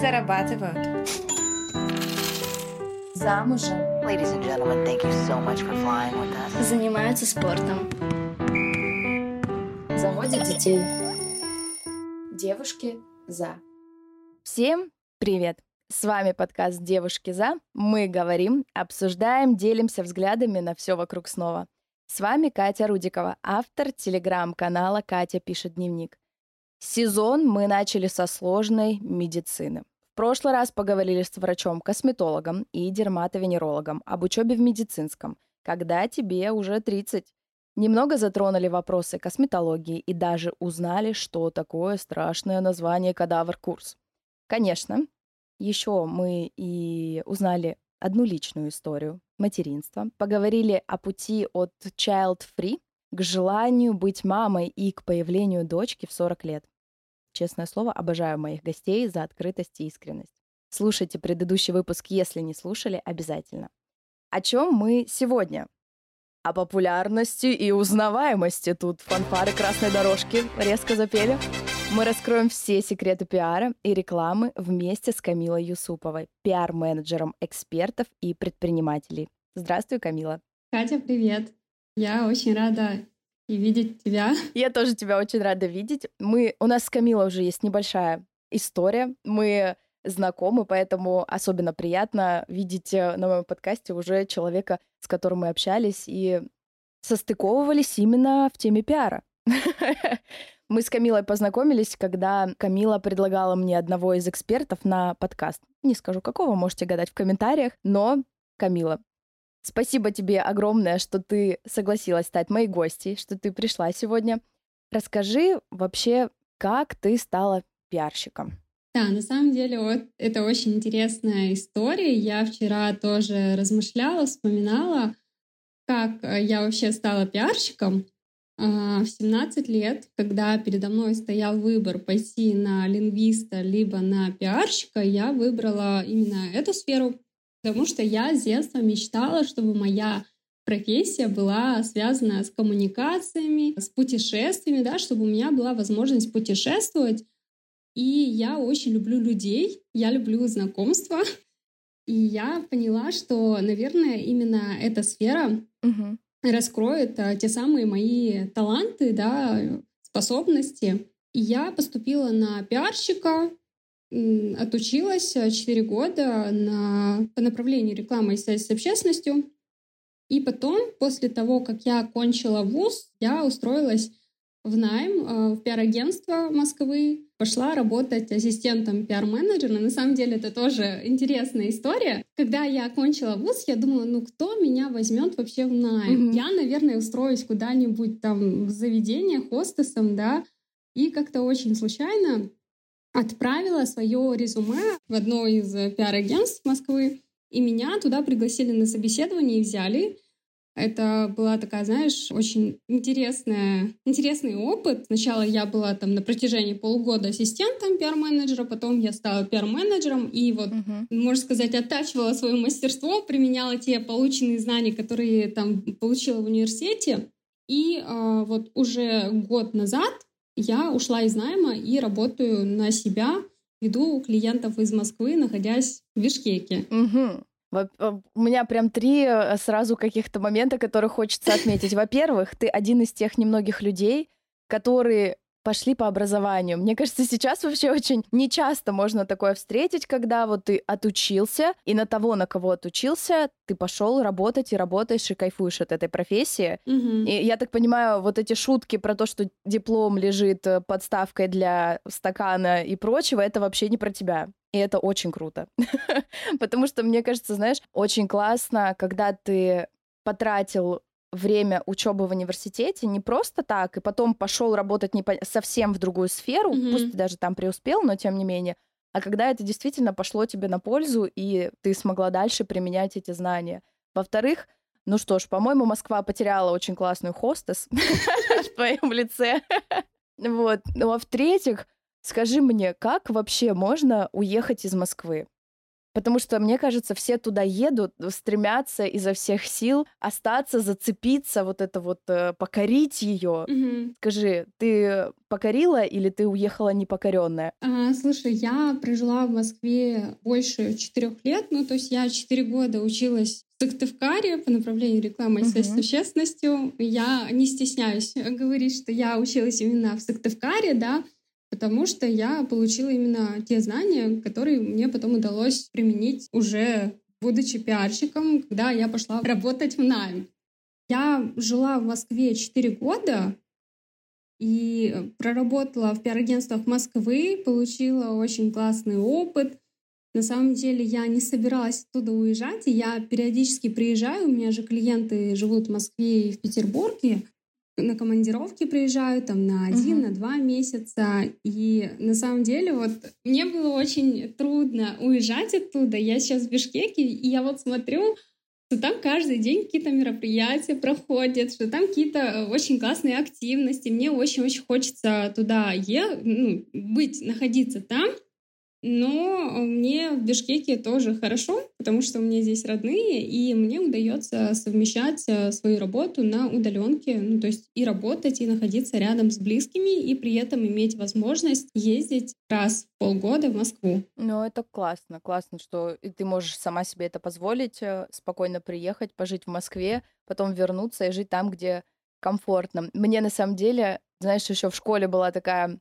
зарабатывают. Замужем. Ladies and gentlemen, thank you so much for flying with us. Занимаются спортом. Заводят детей. Девушки за. Всем привет! С вами подкаст «Девушки за». Мы говорим, обсуждаем, делимся взглядами на все вокруг снова. С вами Катя Рудикова, автор телеграм-канала «Катя пишет дневник». Сезон мы начали со сложной медицины. В прошлый раз поговорили с врачом-косметологом и дерматовенерологом об учебе в медицинском, когда тебе уже 30. Немного затронули вопросы косметологии и даже узнали, что такое страшное название кадавр-курс. Конечно, еще мы и узнали одну личную историю материнства, поговорили о пути от child-free к желанию быть мамой и к появлению дочки в 40 лет. Честное слово, обожаю моих гостей за открытость и искренность. Слушайте предыдущий выпуск, если не слушали, обязательно. О чем мы сегодня? О популярности и узнаваемости. Тут фанфары красной дорожки резко запели. Мы раскроем все секреты пиара и рекламы вместе с Камилой Юсуповой, пиар-менеджером экспертов и предпринимателей. Здравствуй, Камила. Катя, привет. Я очень рада и видеть тебя. Я тоже тебя очень рада видеть. Мы, у нас с Камилой уже есть небольшая история. Мы знакомы, поэтому особенно приятно видеть э, на моем подкасте уже человека, с которым мы общались и состыковывались именно в теме пиара. Мы с Камилой познакомились, когда Камила предлагала мне одного из экспертов на подкаст. Не скажу какого, можете гадать в комментариях, но Камила, спасибо тебе огромное, что ты согласилась стать моей гостьей, что ты пришла сегодня. Расскажи вообще, как ты стала пиарщиком. Да, на самом деле вот это очень интересная история. Я вчера тоже размышляла, вспоминала, как э, я вообще стала пиарщиком. А, в 17 лет, когда передо мной стоял выбор пойти на лингвиста либо на пиарщика, я выбрала именно эту сферу, потому что я с детства мечтала, чтобы моя профессия была связана с коммуникациями, с путешествиями, да, чтобы у меня была возможность путешествовать. И я очень люблю людей, я люблю знакомства. И я поняла, что, наверное, именно эта сфера угу раскроет а, те самые мои таланты, да, способности. И я поступила на пиарщика, отучилась 4 года на, по направлению рекламы и связи с общественностью. И потом, после того, как я окончила вуз, я устроилась в найм э, в пиар-агентство Москвы, пошла работать ассистентом пиар-менеджера. На самом деле это тоже интересная история. Когда я окончила вуз, я думала, ну кто меня возьмет вообще в найм? Mm-hmm. Я, наверное, устроюсь куда-нибудь там в заведение хостесом, да, и как-то очень случайно отправила свое резюме в одно из пиар-агентств Москвы, и меня туда пригласили на собеседование и взяли. Это была такая, знаешь, очень интересная, интересный опыт. Сначала я была там на протяжении полугода ассистентом пиар-менеджера, потом я стала пиар-менеджером и вот, uh-huh. можно сказать, оттачивала свое мастерство, применяла те полученные знания, которые там получила в университете. И э, вот уже год назад я ушла из найма и работаю на себя, веду клиентов из Москвы, находясь в Бишкеке. Угу. У меня прям три э, сразу каких-то момента, которые хочется отметить. Во-первых, ты один из тех немногих людей, которые пошли по образованию. Мне кажется, сейчас вообще очень нечасто можно такое встретить, когда вот ты отучился, и на того, на кого отучился, ты пошел работать и работаешь, и кайфуешь от этой профессии. Mm-hmm. И я так понимаю, вот эти шутки про то, что диплом лежит э, подставкой для стакана и прочего, это вообще не про тебя. И это очень круто. Потому что, мне кажется, знаешь, очень классно, когда ты потратил время учебы в университете не просто так, и потом пошел работать не по... совсем в другую сферу, mm-hmm. пусть ты даже там преуспел, но тем не менее, а когда это действительно пошло тебе на пользу, и ты смогла дальше применять эти знания. Во-вторых, ну что ж, по-моему, Москва потеряла очень классную хостес в твоем лице. Вот. Ну а в-третьих, скажи мне, как вообще можно уехать из Москвы? Потому что, мне кажется, все туда едут, стремятся изо всех сил остаться, зацепиться, вот это вот, э, покорить ее. Мгм. Скажи, ты покорила или ты уехала непокоренная? А, слушай, я прожила в Москве больше четырех лет. Ну, то есть я четыре года училась в Сыктывкаре по направлению рекламы и связь с общественностью. Я не стесняюсь говорить, что я училась именно в Сыктывкаре, да, потому что я получила именно те знания, которые мне потом удалось применить уже будучи пиарщиком, когда я пошла работать в найм. Я жила в Москве 4 года и проработала в пиар-агентствах Москвы, получила очень классный опыт. На самом деле я не собиралась оттуда уезжать, и я периодически приезжаю. У меня же клиенты живут в Москве и в Петербурге. На командировки приезжаю там на один, Мгм. на два месяца. И на самом деле вот мне было очень трудно уезжать оттуда. Я сейчас в Бишкеке, и я вот смотрю, что там каждый день какие-то мероприятия проходят, что там какие-то э, очень классные активности. Мне очень-очень хочется туда е- ну, быть, находиться там. Но мне в Бишкеке тоже хорошо, потому что у меня здесь родные, и мне удается совмещать э, свою работу на удаленке, ну то есть и работать, и находиться рядом с близкими, и при этом иметь возможность ездить раз в полгода в Москву. Ну, это классно, классно, что ты можешь сама себе это позволить, э, спокойно приехать, пожить в Москве, потом вернуться и жить там, где комфортно. Мне на самом деле, знаешь, еще в школе была такая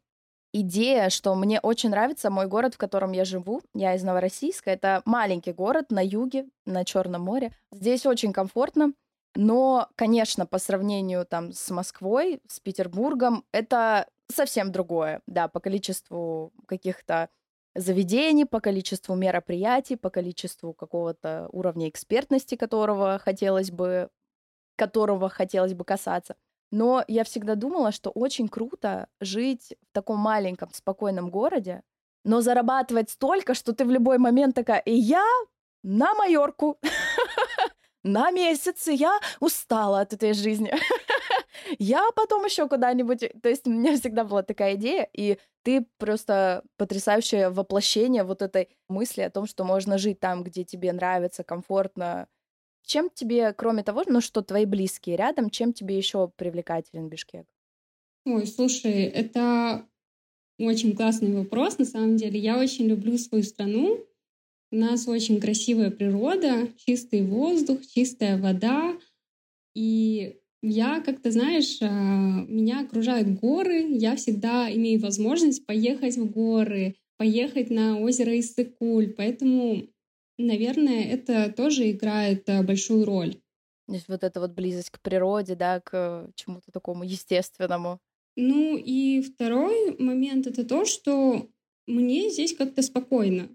идея, что мне очень нравится мой город, в котором я живу. Я из Новороссийска. Это маленький город на юге, на Черном море. Здесь очень комфортно. Но, конечно, по сравнению там с Москвой, с Петербургом, это совсем другое, да, по количеству каких-то заведений, по количеству мероприятий, по количеству какого-то уровня экспертности, которого хотелось бы, которого хотелось бы касаться. Но я всегда думала, что очень круто жить в таком маленьком, спокойном городе, но зарабатывать столько, что ты в любой момент такая, и я на Майорку, на месяц, я устала от этой жизни. Я потом еще куда-нибудь... То есть у меня всегда была такая идея, и ты просто потрясающее воплощение вот этой мысли о том, что можно жить там, где тебе нравится, комфортно. Чем тебе, кроме того, ну что твои близкие рядом, чем тебе еще привлекателен Бишкек? Ой, слушай, это очень классный вопрос, на самом деле. Я очень люблю свою страну. У нас очень красивая природа, чистый воздух, чистая вода. И я, как-то, знаешь, а, меня окружают горы. Я всегда имею возможность поехать в горы, поехать на озеро Иссык-Куль. Поэтому, наверное, это тоже играет а, большую роль. То есть вот эта вот близость к природе, да, к чему-то такому естественному. Ну и второй момент — это то, что мне здесь как-то спокойно.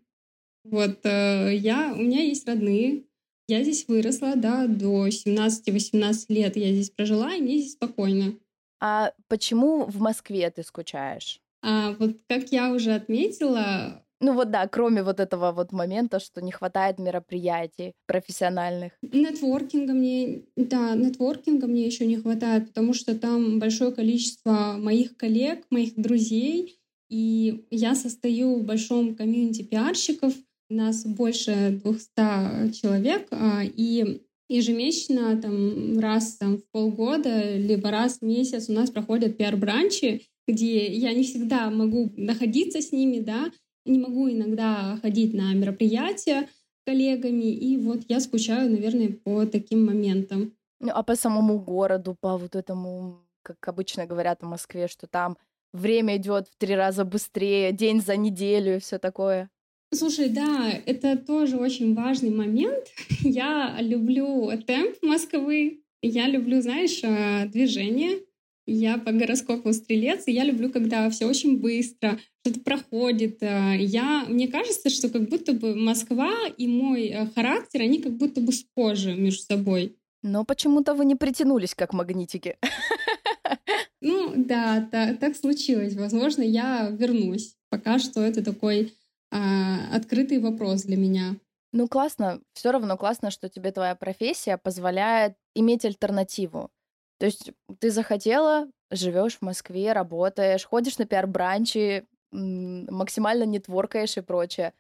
Вот э, я, у меня есть родные, я здесь выросла, да, до 17-18 лет я здесь прожила, и мне здесь спокойно. А почему в Москве ты скучаешь? А вот как я уже отметила, Ну вот да, кроме вот этого вот момента, что не хватает мероприятий профессиональных. нетворкинга мне, да, нетворкинга мне еще не хватает, потому что там большое количество моих коллег, моих друзей, и я состою в большом комьюнити пиарщиков, нас больше 200 человек, а, и ежемесячно, там, раз там, в полгода, либо раз в месяц у нас проходят пиар-бранчи, где я не всегда могу находиться с ними, да, не могу иногда ходить на мероприятия с коллегами, и вот я скучаю, наверное, по таким моментам. Ну, а по самому городу, по вот этому, как обычно говорят в Москве, что там время идет в три раза быстрее, день за неделю и все такое. Слушай, да, это тоже очень важный момент. Я люблю темп Москвы, я люблю, знаешь, э, движение. Я по гороскопу стрелец, и я люблю, когда все очень быстро, что-то проходит. Э, Я, мне кажется, что как будто бы Москва и мой э, характер, они как будто бы схожи между собой. Но почему-то вы не притянулись, как магнитики. Ну да, та- так случилось. Возможно, я вернусь. Пока что это такой а, открытый вопрос для меня. Ну, классно. Все равно классно, что тебе твоя профессия позволяет иметь альтернативу. То есть ты захотела, живешь в Москве, работаешь, ходишь на пиар-бранчи, максимально нетворкаешь и прочее.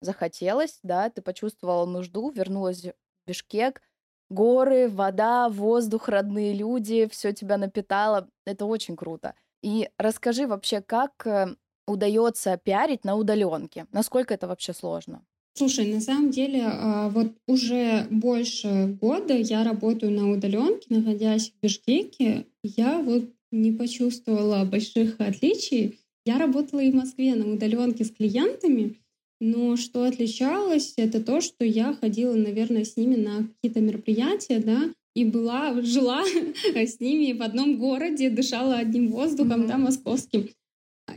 захотелось, да, ты почувствовала нужду, вернулась в Бишкек, горы, вода, воздух, родные люди, все тебя напитало. Это очень круто. И расскажи вообще, как э, удается пиарить на удаленке? Насколько это вообще сложно? Слушай, на самом деле, а, вот уже больше года я работаю на удаленке, находясь в Бишкеке. Я вот не почувствовала больших отличий. Я работала и в Москве на удаленке с клиентами, но что отличалось, это то, что я ходила, наверное, с ними на какие-то мероприятия, да, и была, жила с ними в одном городе, дышала одним воздухом, mm-hmm. да, московским.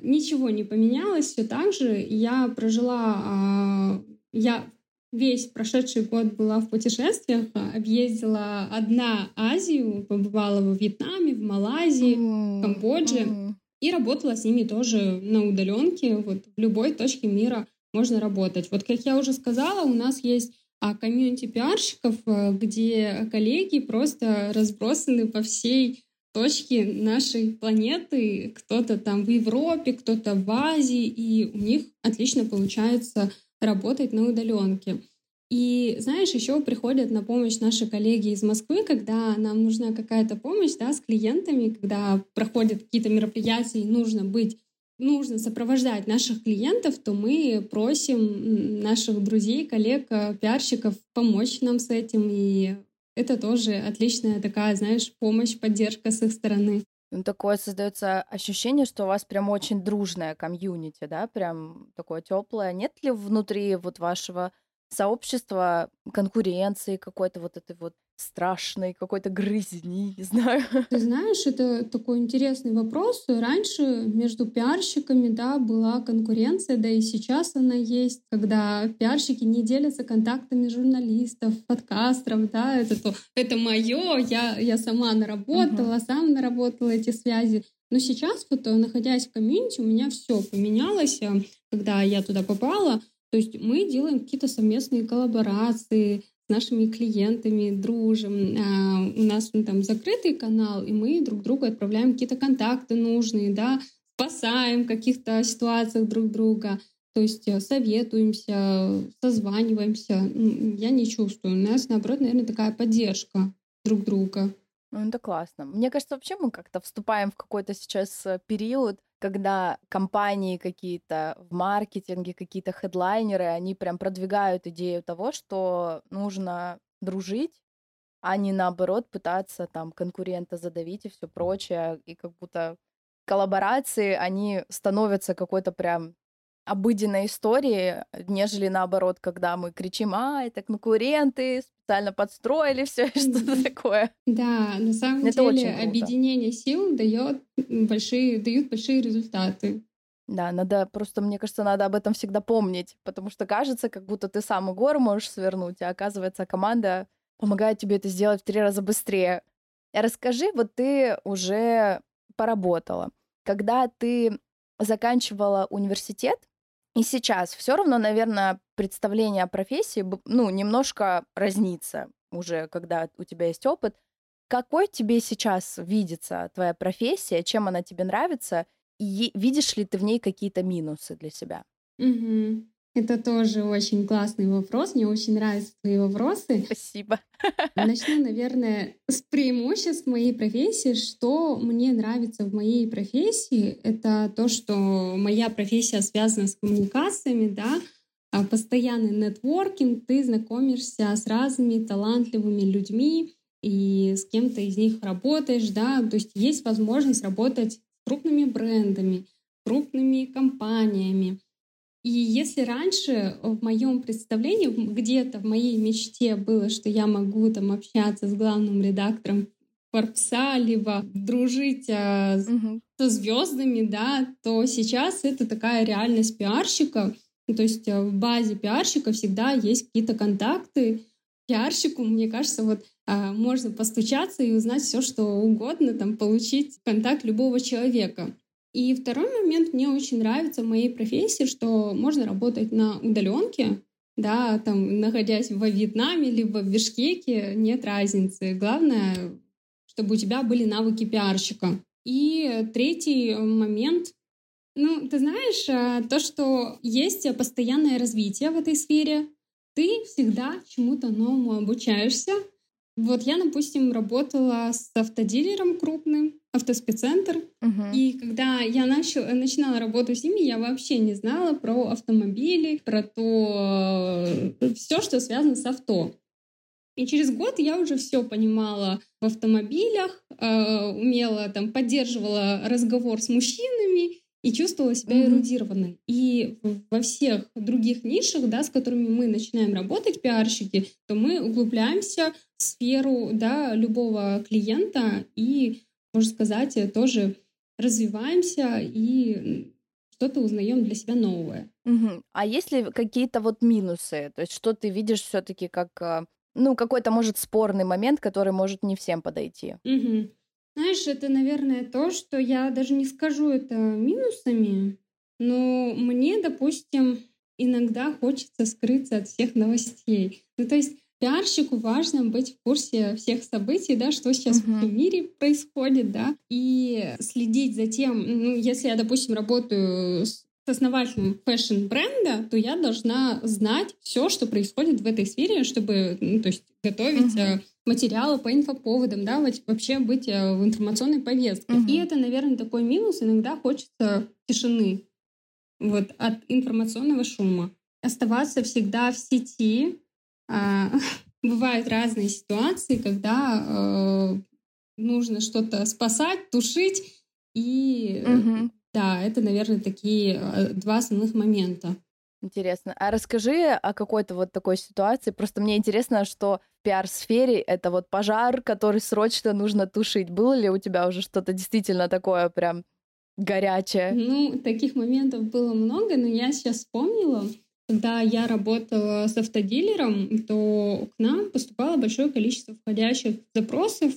Ничего не поменялось, все так же. Я прожила, а, я весь прошедший год была в путешествиях, объездила одна Азию, побывала во Вьетнаме, в Малайзии, в Камбодже. И работала с ними тоже на удаленке, вот в любой точке мира можно работать. Вот как я уже сказала, у нас есть а комьюнити пиарщиков, э, где коллеги просто разбросаны по всей точке нашей планеты. Кто-то там в Европе, кто-то в Азии, и у них отлично получается работать на удаленке. И знаешь, еще приходят на помощь наши коллеги из Москвы, когда нам нужна какая-то помощь да, с клиентами, когда проходят какие-то мероприятия и нужно быть нужно сопровождать наших клиентов, то мы просим наших друзей, коллег, э, пиарщиков помочь нам с этим. И это тоже отличная такая, знаешь, помощь, поддержка с их стороны. Ну, такое создается ощущение, что у вас прям очень дружная комьюнити, да, прям такое теплое. Нет ли внутри вот вашего сообщества конкуренции какой-то вот этой вот страшной какой-то грызни, не знаю. Ты знаешь, это такой интересный вопрос. Раньше между пиарщиками, да, была конкуренция, да и сейчас она есть, когда пиарщики не делятся контактами журналистов, подкастеров, да, это то, это мое, я, я сама наработала, uh-huh. сам наработала эти связи. Но сейчас, вот находясь в комьюнити, у меня все поменялось, когда я туда попала. То есть мы делаем какие-то совместные коллаборации, нашими клиентами дружим. А, у нас ну, там закрытый канал, и мы друг другу отправляем какие-то контакты нужные, да, спасаем в каких-то ситуациях друг друга. То есть э, советуемся, созваниваемся. Я не чувствую. У нас, наоборот, наверное, такая поддержка друг друга. Ну, это классно. Мне кажется, вообще мы как-то вступаем в какой-то сейчас э, период, когда компании какие-то в маркетинге, какие-то хедлайнеры, они прям продвигают идею того, что нужно дружить, а не наоборот пытаться там конкурента задавить и все прочее. И как будто коллаборации, они становятся какой-то прям обыденной истории, нежели наоборот, когда мы кричим, а, это конкуренты, специально подстроили все что-то такое. Да, на самом это деле объединение сил дает большие, дают большие результаты. Да, надо просто, мне кажется, надо об этом всегда помнить, потому что кажется, как будто ты сам и гору можешь свернуть, а оказывается, команда помогает тебе это сделать в три раза быстрее. Расскажи, вот ты уже поработала. Когда ты заканчивала университет, и сейчас все равно, наверное, представление о профессии, ну, немножко разнится уже, когда у тебя есть опыт. Какой тебе сейчас видится твоя профессия, чем она тебе нравится, и видишь ли ты в ней какие-то минусы для себя? Угу. Это тоже очень классный вопрос. Мне очень нравятся твои вопросы. Спасибо. Начну, наверное, с преимуществ моей профессии. Что мне нравится в моей профессии, это то, что моя профессия связана с коммуникациями, да, а постоянный нетворкинг, ты знакомишься с разными талантливыми людьми и с кем-то из них работаешь, да, то есть есть возможность работать с крупными брендами, крупными компаниями, и если раньше в моем представлении, где-то в моей мечте было, что я могу там общаться с главным редактором Форбса, либо дружить а, угу. со звездами, да, то сейчас это такая реальность пиарщика. Ну, то есть а, в базе пиарщика всегда есть какие-то контакты. Пиарщику, мне кажется, вот а, можно постучаться и узнать все, что угодно, там, получить контакт любого человека. И второй момент мне очень нравится в моей профессии, что можно работать на удаленке, да, там, находясь во Вьетнаме либо в Бишкеке, нет разницы. Главное, чтобы у тебя были навыки пиарщика. И третий момент, Ну, ты знаешь, э, то, что есть постоянное развитие в этой сфере, ты всегда чему-то новому обучаешься. Вот я, допустим, работала с автодилером крупным, автоспеццентр. Мгм. И когда я начал, начинала работу с ними, я вообще не знала про автомобили, про то все, что связано с авто. И через год я уже все понимала в автомобилях, э, умела там поддерживала разговор с мужчинами и чувствовала себя эрудированной. И в- во всех других нишах, да, с которыми мы начинаем работать, пиарщики, то мы углубляемся в сферу да, любого клиента и, можно сказать, э, тоже развиваемся и что-то узнаем для себя новое. Мгм. А есть ли какие-то вот минусы? То есть что ты видишь все-таки как, а, ну, какой-то, может, спорный момент, который может не всем подойти? Мгм. Знаешь, это, наверное, то, что я даже не скажу это минусами, но мне, допустим, иногда хочется скрыться от всех новостей. Ну, то есть пиарщику важно быть в курсе всех событий, да, что сейчас Мгм. в мире происходит, да, и следить за тем, ну, если я, допустим, работаю с основателем фэшн-бренда, то я должна знать все, что происходит в этой сфере, чтобы, ну, то есть готовить э, материалы по инфоповодам, да, вообще быть э, в информационной повестке. Мгм. И это, наверное, такой минус. Иногда хочется тишины вот от информационного шума. Оставаться всегда в сети. А, Бывают разные ситуации, когда э, нужно что-то спасать, тушить. И Мгм. да, это, наверное, такие э, два основных момента. Интересно. А расскажи о какой-то вот такой ситуации. Просто мне интересно, что в пиар-сфере это вот пожар, который срочно нужно тушить. Было ли у тебя уже что-то действительно такое прям горячее? Ну, таких моментов было много, но я сейчас вспомнила, когда я работала с автодилером, то к нам поступало большое количество входящих запросов,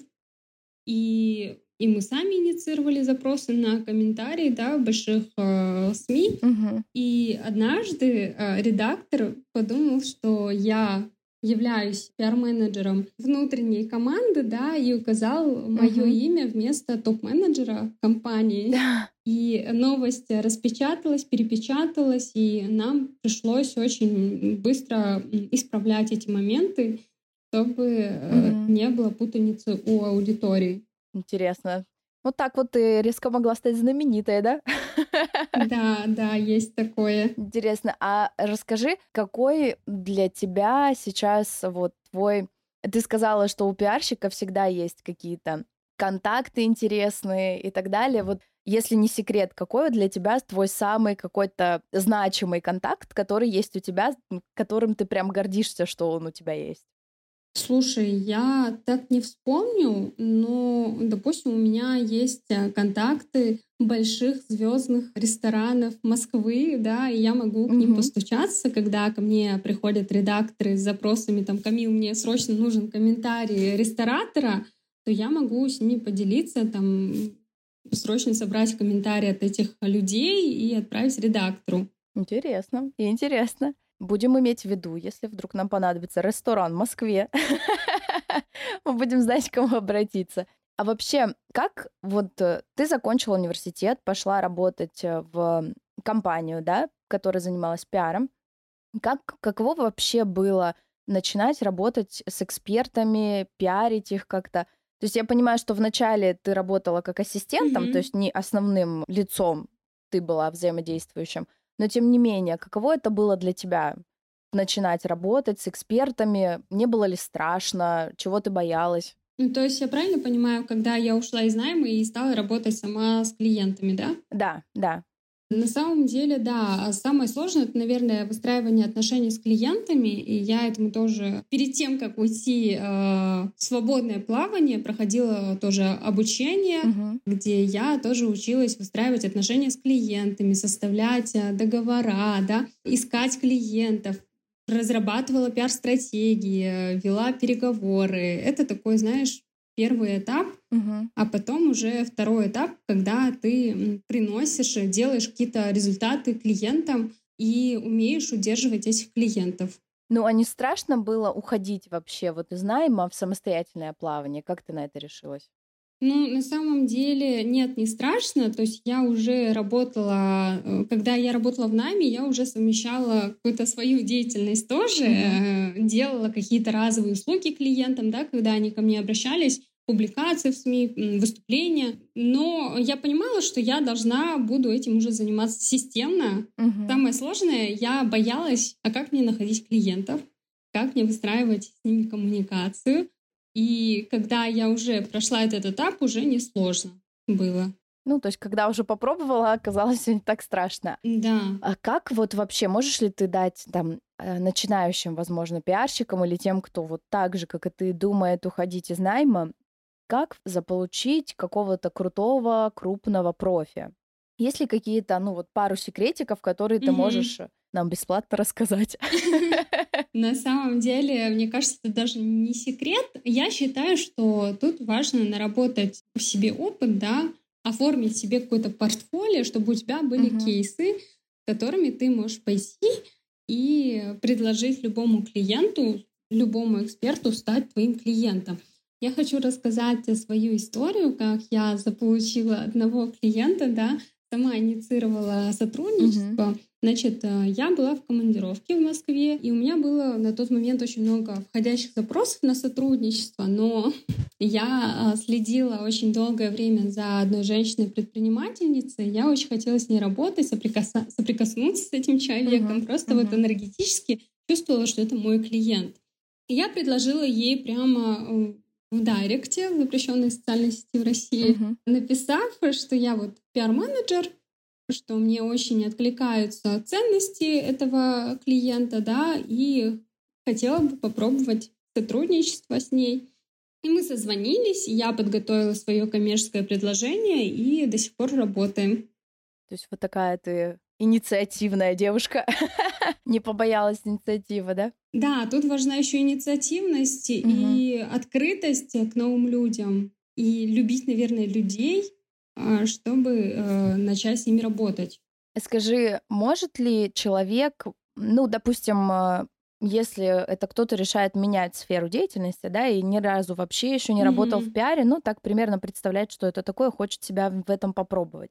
и, и мы сами инициировали запросы на комментарии да, в больших э, СМИ. Мгм. И однажды э, редактор подумал, что я являюсь пиар-менеджером внутренней команды, да, и указал мое Мгм. имя вместо топ-менеджера компании. И новость распечаталась, перепечаталась, и нам пришлось очень быстро исправлять эти моменты, чтобы Мгм. не было путаницы у аудитории. Интересно. Вот так вот ты резко могла стать знаменитой, да? Да, да, есть такое. Интересно. А расскажи, какой для тебя сейчас вот твой... Ты сказала, что у пиарщика всегда есть какие-то контакты интересные и так далее. Вот если не секрет, какой для тебя твой самый какой-то значимый контакт, который есть у тебя, которым ты прям гордишься, что он у тебя есть? Слушай, я так не вспомню, но, допустим, у меня есть э, контакты больших звездных ресторанов Москвы, да, и я могу к ним Мгм. постучаться, когда ко мне приходят редакторы с запросами, там, Камил, мне срочно нужен комментарий ресторатора, то я могу с ними поделиться, там, срочно собрать комментарии от этих людей и отправить редактору. Интересно, интересно. Будем иметь в виду, если вдруг нам понадобится ресторан в Москве, мы будем знать, к кому обратиться. А вообще, как вот э, ты закончила университет, пошла работать э, в компанию, да, которая занималась пиаром. Как, каково вообще было начинать работать с экспертами, пиарить их как-то? То есть я понимаю, что вначале ты работала как ассистентом, Мгм. то есть не основным лицом ты была взаимодействующим, но тем не менее, каково это было для тебя начинать работать с экспертами? Не было ли страшно? Чего ты боялась? Ну, то есть я правильно понимаю, когда я ушла из найма и стала работать сама с клиентами, да? Да, да. На самом деле, да, самое сложное это, наверное, выстраивание отношений с клиентами. И я этому тоже перед тем, как уйти э, в свободное плавание, проходила тоже обучение, Мгм. где я тоже училась выстраивать отношения с клиентами, составлять э, договора, да, искать клиентов, разрабатывала пиар-стратегии, вела переговоры. Это такой, знаешь, первый этап, Мгм. а потом уже второй этап, когда ты приносишь, э, делаешь какие-то результаты клиентам и умеешь удерживать этих клиентов. Ну, а не страшно было уходить вообще вот из найма в самостоятельное плавание? Как ты на это решилась? Ну, на самом деле, нет, не страшно. То есть я уже работала, э, когда я работала в найме, я уже совмещала какую-то свою деятельность тоже, mm-hmm. делала какие-то разовые услуги клиентам, да, когда они ко мне обращались, публикации в СМИ, выступления. Но я понимала, что я должна буду этим уже заниматься системно. Угу. Самое сложное, я боялась, а как мне находить клиентов, как мне выстраивать с ними коммуникацию. И когда я уже прошла этот этап, уже несложно было. Ну, то есть, когда уже попробовала, оказалось не так страшно. Да. А как вот вообще, можешь ли ты дать там э, начинающим, возможно, пиарщикам или тем, кто вот так же, как и ты, думает уходить из найма, как заполучить какого-то крутого, крупного профи? Есть ли какие-то, ну вот пару секретиков, которые ты можешь нам бесплатно рассказать? На самом деле, мне кажется, это даже не секрет. Я считаю, что тут важно наработать в себе опыт, да, оформить себе какое-то портфолио, чтобы у тебя были uh-huh. кейсы, которыми ты можешь пойти и предложить любому клиенту, любому эксперту стать твоим клиентом. Я хочу рассказать свою историю, как я заполучила одного клиента, да, сама инициировала сотрудничество. Uh-huh. Значит, э, я была в командировке в Москве, и у меня было на тот момент очень много входящих запросов на сотрудничество, но я э, следила очень долгое время за одной женщиной-предпринимательницей. Я очень хотела с ней работать, соприкас... соприкоснуться с этим человеком, uh-huh. просто uh-huh. вот энергетически чувствовала, что это мой клиент. И я предложила ей прямо э, в Дайректе, в запрещенной социальной сети в России, uh-huh. написав, что я вот пиар-менеджер, что мне очень откликаются ценности этого клиента, да, и хотела бы попробовать сотрудничество с ней. И мы созвонились, я подготовила свое коммерческое предложение и до сих пор работаем. То есть вот такая ты инициативная девушка. Не побоялась инициативы, да? Да, тут важна еще инициативность угу. и открытость к новым людям. И любить, наверное, людей, а, чтобы э, начать с ними работать. Скажи, может ли человек, ну, допустим, э, если это кто-то решает менять сферу деятельности, да, и ни разу вообще еще не mm-hmm. работал в пиаре, ну, так примерно представлять, что это такое, хочет себя в этом попробовать.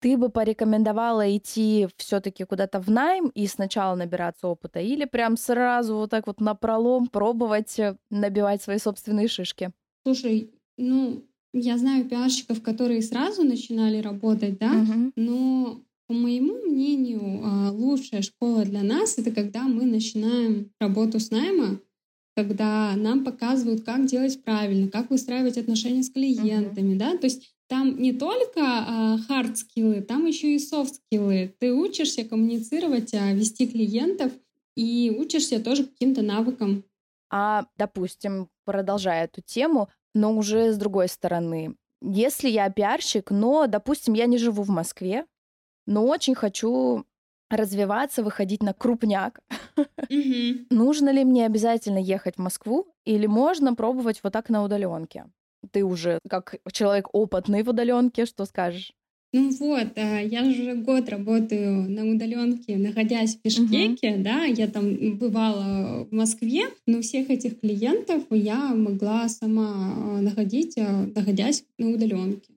Ты бы порекомендовала идти все-таки куда-то в найм и сначала набираться опыта, или прям сразу вот так вот напролом пробовать э, набивать свои собственные шишки? Слушай, ну, я знаю пиарщиков, которые сразу начинали работать, да, uh-huh. но по моему мнению, а, лучшая школа для нас это когда мы начинаем работу с найма, когда нам показывают, как делать правильно, как выстраивать отношения с клиентами, uh-huh. да, то есть там не только хард-скиллы, там еще и софт-скиллы. Ты учишься коммуницировать, а, вести клиентов и учишься тоже каким-то навыкам. А, допустим, продолжая эту тему, но уже с другой стороны, если я пиарщик, но, допустим, я не живу в Москве, но очень хочу развиваться, выходить на крупняк. Нужно ли мне обязательно ехать в Москву или можно пробовать вот так на удаленке? Ты уже как человек опытный в удаленке, что скажешь? Ну вот, э, я уже год работаю на удаленке, находясь в Бишкеке, uh-huh. да, я там бывала в Москве, но всех этих клиентов я могла сама э, находить, э, находясь на удаленке.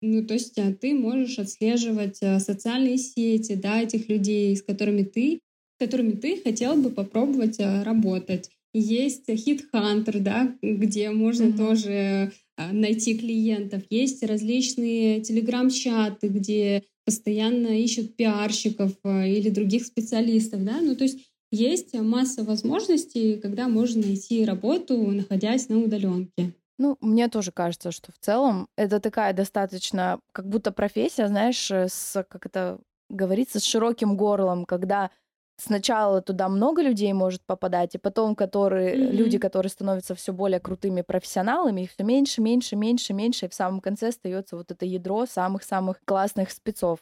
Ну, то есть ты можешь отслеживать социальные сети, да, этих людей, с которыми ты, с которыми ты хотел бы попробовать работать. Есть Hit Hunter, да, где можно mm-hmm. тоже а, найти клиентов. Есть различные телеграм-чаты, где постоянно ищут пиарщиков а, или других специалистов, да, ну то есть есть масса возможностей, когда можно найти работу, находясь на удаленке. Ну, мне тоже кажется, что в целом это такая достаточно, как будто профессия, знаешь, с, как это говорится, с широким горлом, когда сначала туда много людей может попадать, и потом которые, mm-hmm. люди, которые становятся все более крутыми профессионалами, их все меньше, меньше, меньше, меньше, и в самом конце остается вот это ядро самых-самых классных спецов.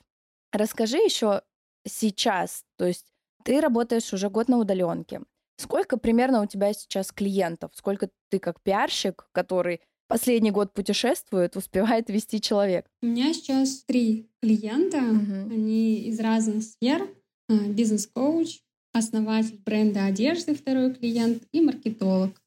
Расскажи еще сейчас, то есть ты работаешь уже год на удаленке. Сколько примерно у тебя сейчас клиентов? Сколько ты как пиарщик, который последний год путешествует, успевает вести человек? У меня сейчас три клиента, угу. они из разных сфер. А, бизнес-коуч, основатель бренда одежды, второй клиент и маркетолог.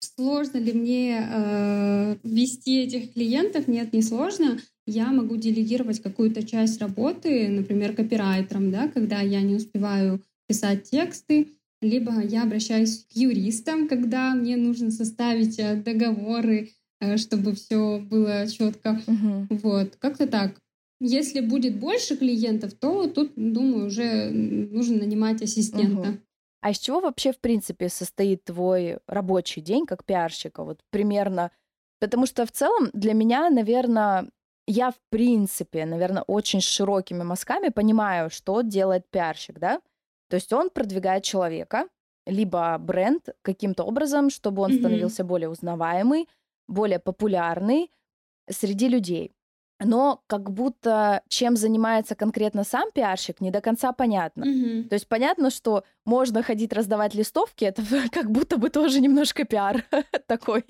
сложно ли мне э, вести этих клиентов? Нет, не сложно. Я могу делегировать какую-то часть работы, например, копирайтером, да, когда я не успеваю писать тексты, либо я обращаюсь к юристам, когда мне нужно составить э, договоры, э, чтобы все было четко. Мгм. Вот, как-то так. Если будет больше клиентов, то тут, думаю, уже нужно нанимать ассистента. Мгм. А из чего вообще, в принципе, состоит твой рабочий день как пиарщика? Вот примерно. Потому что в целом для меня, наверное, я в принципе, наверное, очень широкими мазками понимаю, что делает пиарщик, да? То есть он продвигает человека, либо бренд каким-то образом, чтобы он становился более узнаваемый, более популярный среди людей. Но как будто чем занимается конкретно сам пиарщик, не до конца понятно. Мгм. То есть понятно, что можно ходить раздавать листовки, это как будто бы тоже немножко пиар такой.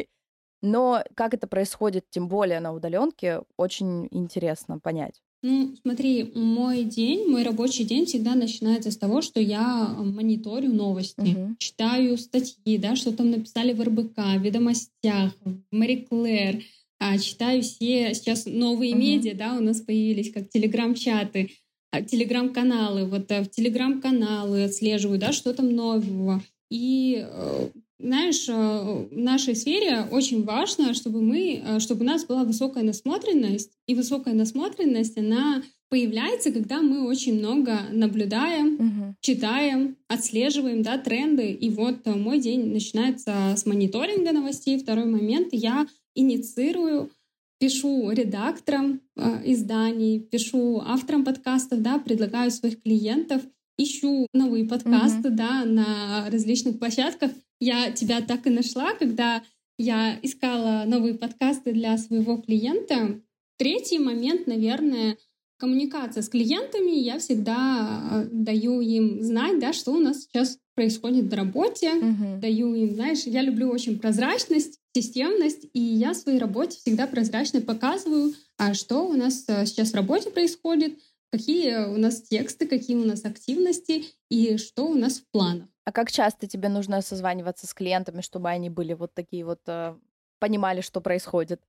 Но как это происходит, тем более на удаленке, очень интересно понять. Ну, смотри, мой день, мой рабочий день всегда начинается с того, что я мониторю новости, Мгм. читаю статьи, да, что там написали в РБК, в Ведомостях, в Мари Клэр, а, читаю все сейчас новые Мгм. медиа, да, у нас появились как телеграм-чаты, а, телеграм-каналы, вот э, в телеграм-каналы отслеживаю, да, что там нового. И э, знаешь, э, в нашей сфере очень важно, чтобы мы, чтобы у нас была высокая насмотренность, и высокая насмотренность, она появляется, когда мы очень много наблюдаем, Мгм. читаем, отслеживаем, да, тренды. И вот мой день начинается с мониторинга новостей. Второй момент — я инициирую, пишу редакторам э, изданий, пишу авторам подкастов, да, предлагаю своих клиентов, ищу новые подкасты, да, на различных площадках. Я тебя так и нашла, когда я искала новые подкасты для своего клиента. Третий момент, наверное, коммуникация с клиентами. Я всегда э, даю им знать, да, что у нас сейчас происходит в работе. Мгм. Даю им, знаешь, я люблю очень прозрачность, системность, и я в своей работе всегда прозрачно показываю, а что у нас э, сейчас в работе происходит, какие у нас тексты, какие у нас активности и что у нас в планах. А как часто тебе нужно созваниваться с клиентами, чтобы они были вот такие вот, э, понимали, что происходит?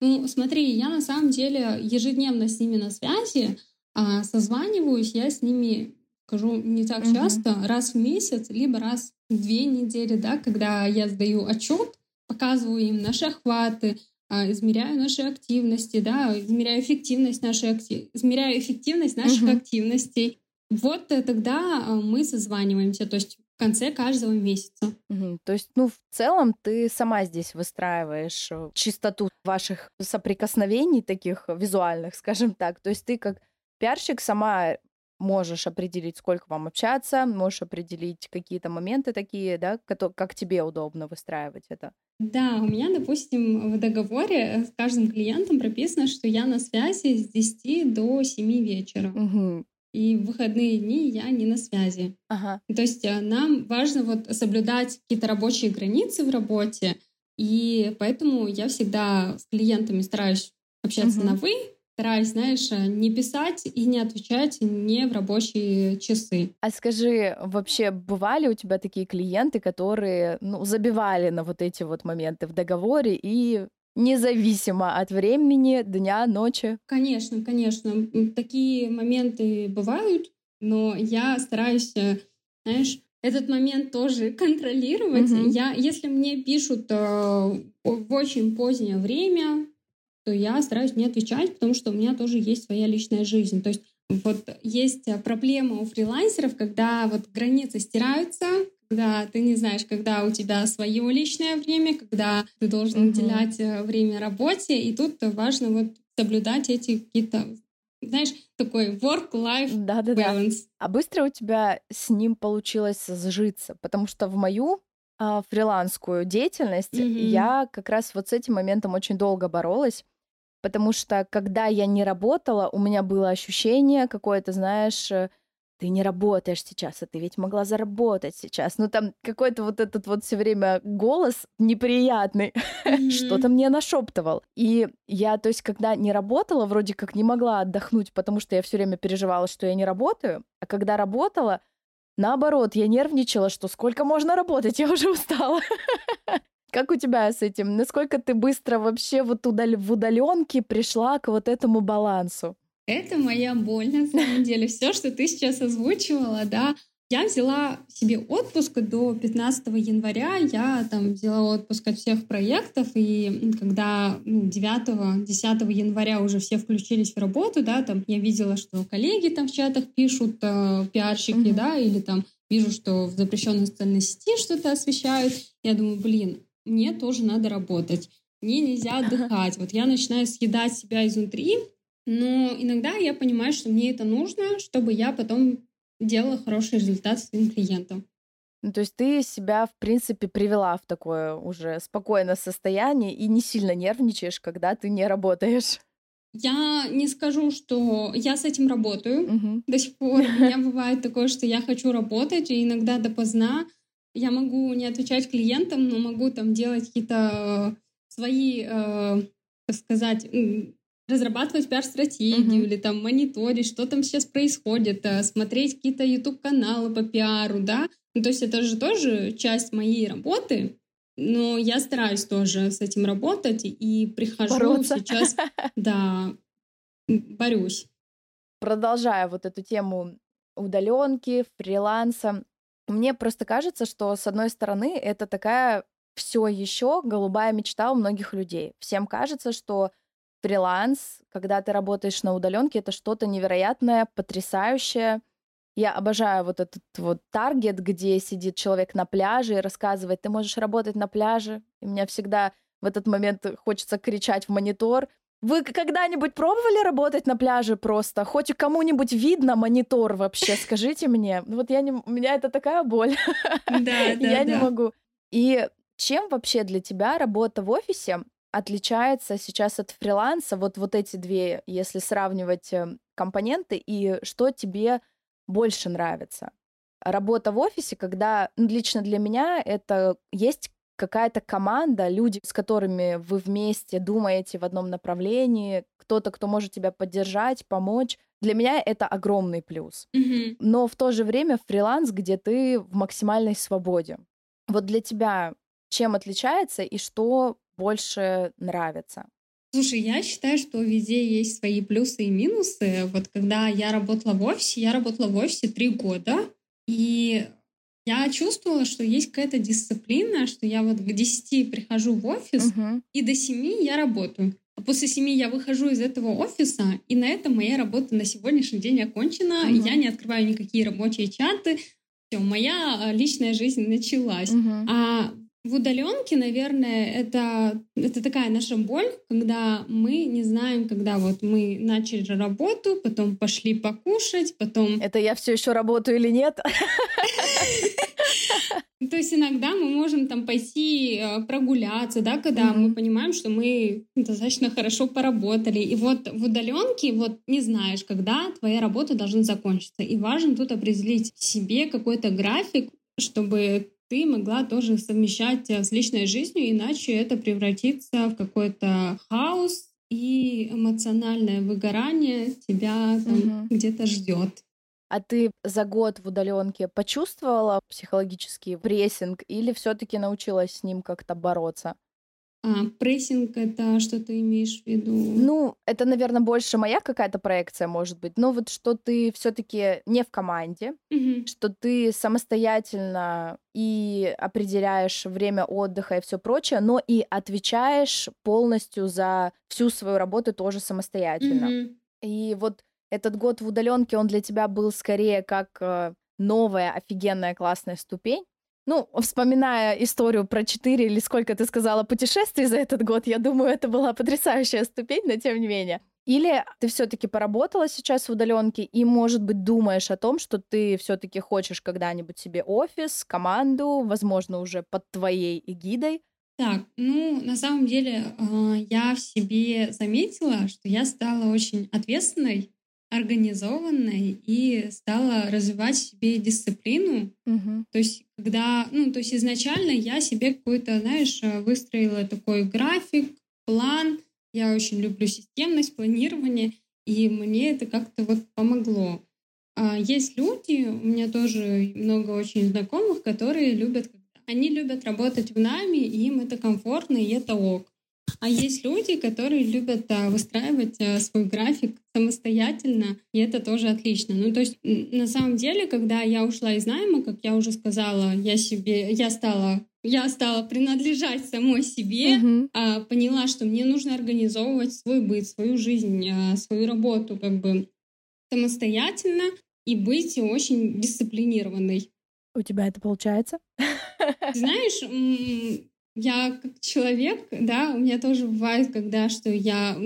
Ну, смотри, я на самом деле ежедневно с ними на связи, а созваниваюсь я с ними, скажу, не так Мгм. часто, раз в месяц, либо раз в две недели, да, когда я сдаю отчет, показываю им наши охваты, а, измеряю наши активности, да, измеряю эффективность нашей акти... измеряю эффективность наших Мгм. активностей. Вот э, тогда а, мы созваниваемся, то есть в конце каждого месяца. Мгм. То есть, ну, в целом ты сама здесь выстраиваешь э, чистоту ваших соприкосновений таких визуальных, скажем так. То есть ты как пиарщик сама можешь определить, сколько вам общаться, можешь определить какие-то моменты такие, да, как тебе удобно выстраивать это. Да, у меня, допустим, в договоре с каждым клиентом прописано, что я на связи с 10 до 7 вечера. Мгм. И в выходные дни я не на связи. Ага. То есть э, нам важно вот соблюдать какие-то рабочие границы в работе, и поэтому я всегда с клиентами стараюсь общаться Мгм. на «вы», стараюсь, знаешь, э, не писать и не отвечать не в рабочие часы. А скажи, вообще бывали у тебя такие клиенты, которые, ну, забивали на вот эти вот моменты в договоре и независимо от времени, дня, ночи? Конечно, конечно, такие моменты бывают, но я стараюсь, э, знаешь, этот момент тоже контролировать. Мгм. Я, если мне пишут э, в очень позднее время, то я стараюсь не отвечать, потому что у меня тоже есть своя личная жизнь. То есть вот есть э, проблема у фрилансеров, когда вот границы стираются, когда ты не знаешь, когда у тебя свое личное время, когда ты должен Мгм. уделять э, время работе, и тут важно вот соблюдать эти какие-то, знаешь, такой work-life Да-да-да. balance. А быстро у тебя с ним получилось сжиться? Потому что в мою а, фрилансскую деятельность Мгм. я как раз вот с этим моментом очень долго боролась, потому что когда я не работала, у меня было ощущение какое-то, знаешь, э, ты не работаешь сейчас, а ты ведь могла заработать сейчас. Ну там какой-то вот этот вот все время голос неприятный что-то мне нашептывал. И я, то есть, когда не работала, вроде как не могла отдохнуть, потому что я все время переживала, что я не работаю. А когда работала, наоборот, я нервничала, что сколько можно работать, я уже устала. Как у тебя с этим? Насколько ты быстро вообще вот удал- в удаленке пришла к вот этому балансу? Это моя боль, на самом деле. Все, что ты сейчас озвучивала, да, я взяла себе отпуск до 15 января. Я там взяла отпуск от всех проектов, и когда ну, 9-10 января уже все включились в работу, да, там я видела, что коллеги там в чатах пишут, э, пиарщики, mm-hmm. да, или там вижу, что в запрещенной социальной сети что-то освещают. Я думаю, блин, мне тоже надо работать. Мне нельзя отдыхать. Вот я начинаю съедать себя изнутри, но иногда я понимаю, что мне это нужно, чтобы я потом делала хороший результат своим клиентам. Ну, то есть ты себя, в принципе, привела в такое уже спокойное состояние и не сильно нервничаешь, когда ты не работаешь. Я не скажу, что я с этим работаю угу. до сих пор. У меня бывает такое, что я хочу работать, и иногда допоздна я могу не отвечать клиентам, но могу там делать какие-то свои, э, так сказать, разрабатывать пиар-стратегию uh-huh. или там мониторить, что там сейчас происходит, э, смотреть какие-то YouTube-каналы по пиару, да. Ну, то есть это же тоже часть моей работы, но я стараюсь тоже с этим работать и прихожу Бороться. сейчас, да, борюсь. Продолжая вот эту тему удаленки, фриланса, мне просто кажется, что с одной стороны это такая все еще голубая мечта у многих людей. Всем кажется, что фриланс, когда ты работаешь на удаленке, это что-то невероятное, потрясающее. Я обожаю вот этот вот таргет, где сидит человек на пляже и рассказывает, ты можешь работать на пляже. И мне всегда в этот момент хочется кричать в монитор. Вы когда-нибудь пробовали работать на пляже просто? Хоть кому-нибудь видно монитор вообще? Скажите мне. Вот я не... У меня это такая боль. Да, да, Я не могу. И чем вообще для тебя работа в офисе отличается сейчас от фриланса? Вот, вот эти две, если сравнивать э, компоненты, и что тебе больше нравится? Работа в офисе, когда ну, лично для меня это есть какая-то команда, люди, с которыми вы вместе думаете в одном направлении, кто-то, кто может тебя поддержать, помочь. Для меня это огромный плюс. Mm-hmm. Но в то же время фриланс, где ты в максимальной свободе. Вот для тебя чем отличается и что больше нравится? Слушай, я считаю, что везде есть свои плюсы и минусы. Вот когда я работала в офисе, я работала в офисе три года, и я чувствовала, что есть какая-то дисциплина, что я вот к 10 прихожу в офис, uh-huh. и до 7 я работаю. А после 7 я выхожу из этого офиса, и на этом моя работа на сегодняшний день окончена. Uh-huh. Я не открываю никакие рабочие чаты. Все, моя а, личная жизнь началась. Uh-huh. А в удаленке, наверное, это, это такая наша боль, когда мы не знаем, когда вот мы начали работу, потом пошли покушать, потом... Это я все еще работаю или нет? То есть иногда мы можем там пойти э, прогуляться, да, когда mm-hmm. мы понимаем, что мы достаточно хорошо поработали. И вот в удаленке вот не знаешь, когда твоя работа должна закончиться. И важно тут определить себе какой-то график, чтобы ты могла тоже совмещать э, с личной жизнью, иначе это превратится в какой-то хаос и эмоциональное выгорание тебя там угу. где-то ждет. А ты за год в удаленке почувствовала психологический прессинг или все-таки научилась с ним как-то бороться? А, прессинг — это что ты имеешь в виду? Ну, это, наверное, больше моя какая-то проекция, может быть. Но вот что ты все таки не в команде, угу. что ты самостоятельно и определяешь время отдыха и все прочее, но и отвечаешь полностью за всю свою работу тоже самостоятельно. Угу. И вот этот год в удаленке, он для тебя был скорее как э, новая офигенная классная ступень, ну, вспоминая историю про четыре или сколько ты сказала путешествий за этот год, я думаю, это была потрясающая ступень, но тем не менее. Или ты все-таки поработала сейчас в удаленке и, может быть, думаешь о том, что ты все-таки хочешь когда-нибудь себе офис, команду, возможно, уже под твоей эгидой. Так, ну, на самом деле, а, я в себе заметила, что я стала очень ответственной организованной и стала развивать в себе дисциплину. Угу. То есть, когда, ну, то есть изначально я себе какой-то, знаешь, э, выстроила такой график, план. Я очень люблю системность, планирование, и мне это как-то вот помогло. А есть люди, у меня тоже много очень знакомых, которые любят, они любят работать в нами, и им это комфортно, и это ок. А есть люди, которые любят а, выстраивать а, свой график самостоятельно, и это тоже отлично. Ну, то есть, на самом деле, когда я ушла из найма, как я уже сказала, я себе, я стала я стала принадлежать самой себе, Мгм. а, поняла, что мне нужно организовывать свой быт, свою жизнь, а, свою работу как бы самостоятельно и быть очень дисциплинированной. У тебя это получается? Знаешь, я как человек, да, у меня тоже бывает, когда что я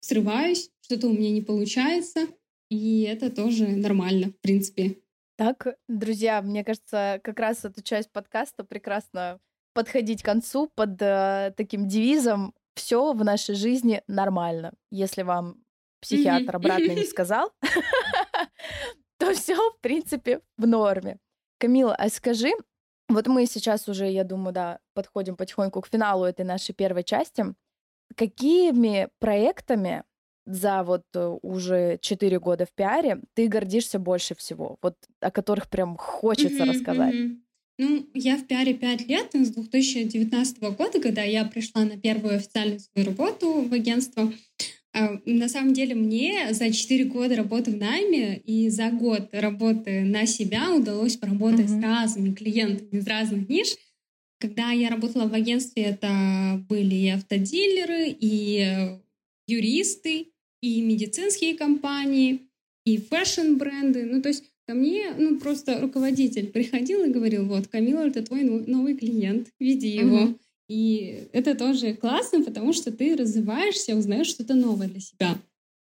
срываюсь, что-то у меня не получается, и это тоже нормально, в принципе. Так, друзья, мне кажется, как раз эту часть подкаста прекрасно подходить к концу под э, таким девизом «Все в нашей жизни нормально». Если вам психиатр обратно не сказал, то все, в принципе, в норме. Камила, а скажи, вот мы сейчас уже, я думаю, да, подходим потихоньку к финалу этой нашей первой части. Какими проектами за вот э, уже 4 года в пиаре ты гордишься больше всего? Вот о которых прям хочется Мгм, рассказать. мгм. Ну, я в пиаре 5 лет, с 2019 года, когда я пришла на первую официальную свою работу в агентство. А, На самом деле мне за 4 года работы в найме и за год работы на себя удалось поработать Мгм. с разными клиентами из разных ниш. Когда я работала в агентстве, это были и автодилеры, и юристы, и медицинские компании, и фэшн-бренды. Ну, то есть ко мне ну, просто руководитель приходил и говорил, вот, Камила, это твой но- новый клиент, веди его. Мгм. И это тоже классно, потому что ты развиваешься, узнаешь что-то новое для себя.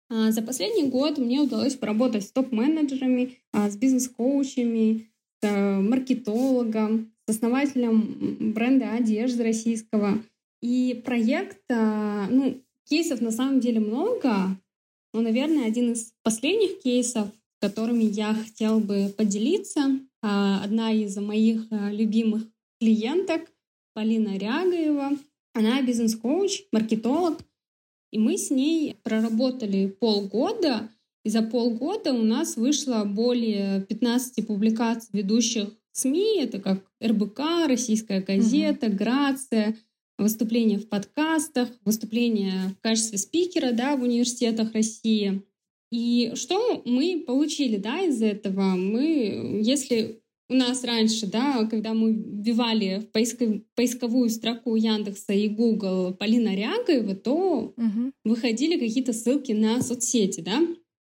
А За последний год мне удалось поработать с топ-менеджерами, а, с бизнес-коучами, с э, маркетологом, с основателем бренда одежды российского. И проект, а, ну, кейсов на самом деле много, но, наверное, один из последних кейсов, которыми я хотела бы поделиться, одна из моих любимых клиенток, Полина Рягаева, она бизнес-коуч, маркетолог, и мы с ней проработали полгода, и за полгода у нас вышло более 15 публикаций ведущих СМИ, это как РБК, Российская газета, Грация, выступления в подкастах, выступления в качестве спикера да, в университетах России. И что мы получили да, из этого? Мы, если у нас раньше, да, когда мы вбивали в поисков- поисковую строку Яндекса и Google Полина Рягаева, то Мгм. выходили какие-то ссылки на соцсети, да,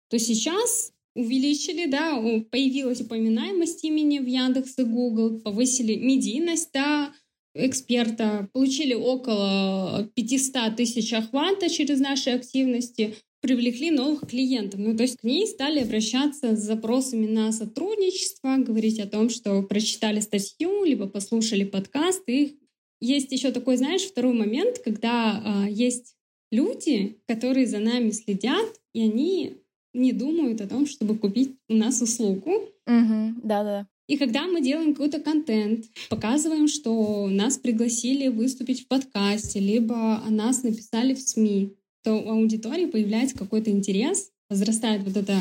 то сейчас увеличили, да, появилась упоминаемость имени в Яндекс и Google, повысили медийность, да, эксперта, получили около 500 тысяч охвата через наши активности, привлекли новых клиентов. Ну, то есть к ней стали обращаться с запросами на сотрудничество, говорить о том, что прочитали статью, либо послушали подкаст. И есть еще такой, знаешь, второй момент, когда а, есть люди, которые за нами следят, и они не думают о том, чтобы купить у нас услугу. Мгм. Да-да. И когда мы делаем какой-то контент, показываем, что нас пригласили выступить в подкасте, либо о нас написали в СМИ, то у аудитории появляется какой-то интерес, возрастает вот это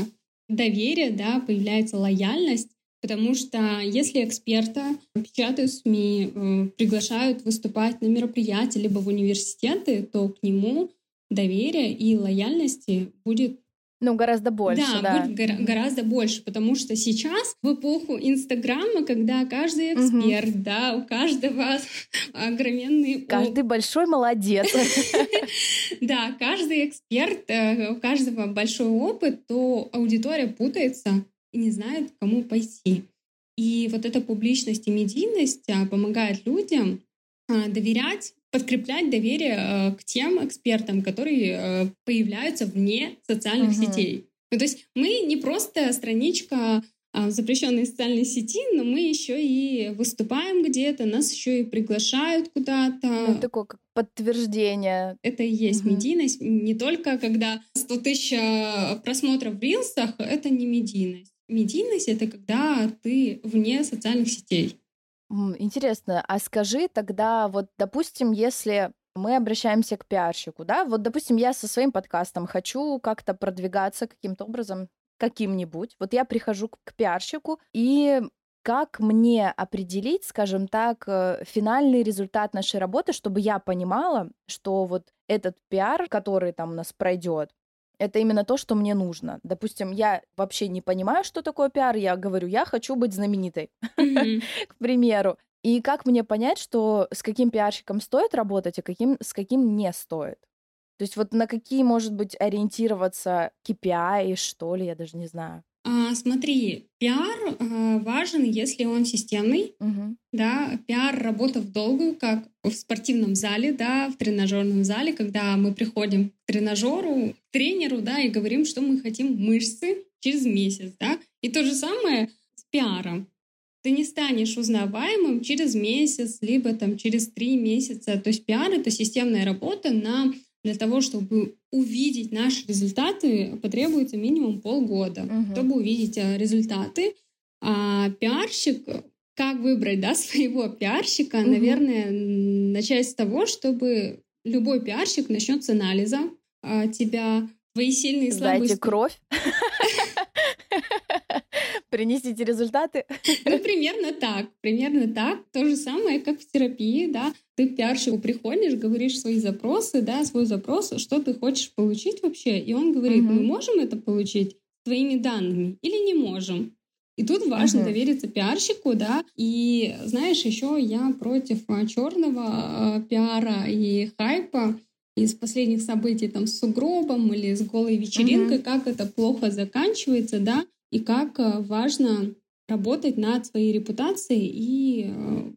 доверие, да, появляется лояльность, потому что если эксперта печатают СМИ, э, приглашают выступать на мероприятия, либо в университеты, то к нему доверия и лояльности будет Ну, гораздо больше, да, да. будет гора- гораздо больше, потому что сейчас в эпоху Инстаграма, когда каждый эксперт, да, у каждого огроменный Каждый большой молодец. да, каждый эксперт, э, у каждого большой опыт, то аудитория путается и не знает, к кому пойти. И вот эта публичность и медийность а, помогает людям а, доверять, подкреплять доверие э, к тем экспертам, которые э, появляются вне социальных Мгм. сетей. Ну, то есть мы не просто страничка в запрещенной социальной сети, но мы еще и выступаем где-то, нас еще и приглашают куда-то. Ну, такое как подтверждение. Это и есть Мгм. медийность. Не только когда 100 тысяч э, просмотров в рилсах, это не медийность. Медийность — это когда ты вне социальных сетей. Интересно, а скажи тогда, вот, допустим, если мы обращаемся к пиарщику, да, вот, допустим, я со своим подкастом хочу как-то продвигаться каким-то образом, каким-нибудь. Вот я прихожу к пиарщику, и как мне определить, скажем так, э, финальный результат нашей работы, чтобы я понимала, что вот этот пиар, который там у нас пройдет, это именно то, что мне нужно. Допустим, я вообще не понимаю, что такое пиар, я говорю, я хочу быть знаменитой, к примеру. И как мне понять, что с каким пиарщиком стоит работать, а каким, с каким не стоит? То есть вот на какие, может быть, ориентироваться KPI, что ли, я даже не знаю. А, смотри, пиар а, важен, если он системный, Мгм. да, пиар работа в долгую, как в спортивном зале, да, в тренажерном зале, когда мы приходим к тренажеру, к тренеру, да, и говорим, что мы хотим мышцы через месяц, да, и то же самое с пиаром. Ты не станешь узнаваемым через месяц, либо там через три месяца. То есть пиар — это системная работа на для того, чтобы увидеть наши результаты, потребуется минимум полгода, Мгм. чтобы увидеть э, результаты. А пиарщик, как выбрать да, своего пиарщика, Мгм. наверное, начать с того, чтобы любой пиарщик начнет с анализа а, тебя, твои сильные и слабые Сдайте кровь. Принесите результаты. Ну, примерно так, примерно так. То же самое, как в терапии, да. Ты к пиарщику приходишь, говоришь свои запросы, да, свой запрос, что ты хочешь получить вообще. И он говорит, Мгм. мы можем это получить твоими данными или не можем. И тут важно Мгм. довериться пиарщику, да. И знаешь, еще я против черного пиара и хайпа из последних событий там с сугробом или с голой вечеринкой, как это плохо заканчивается, да, и как э, важно работать над своей репутацией и э,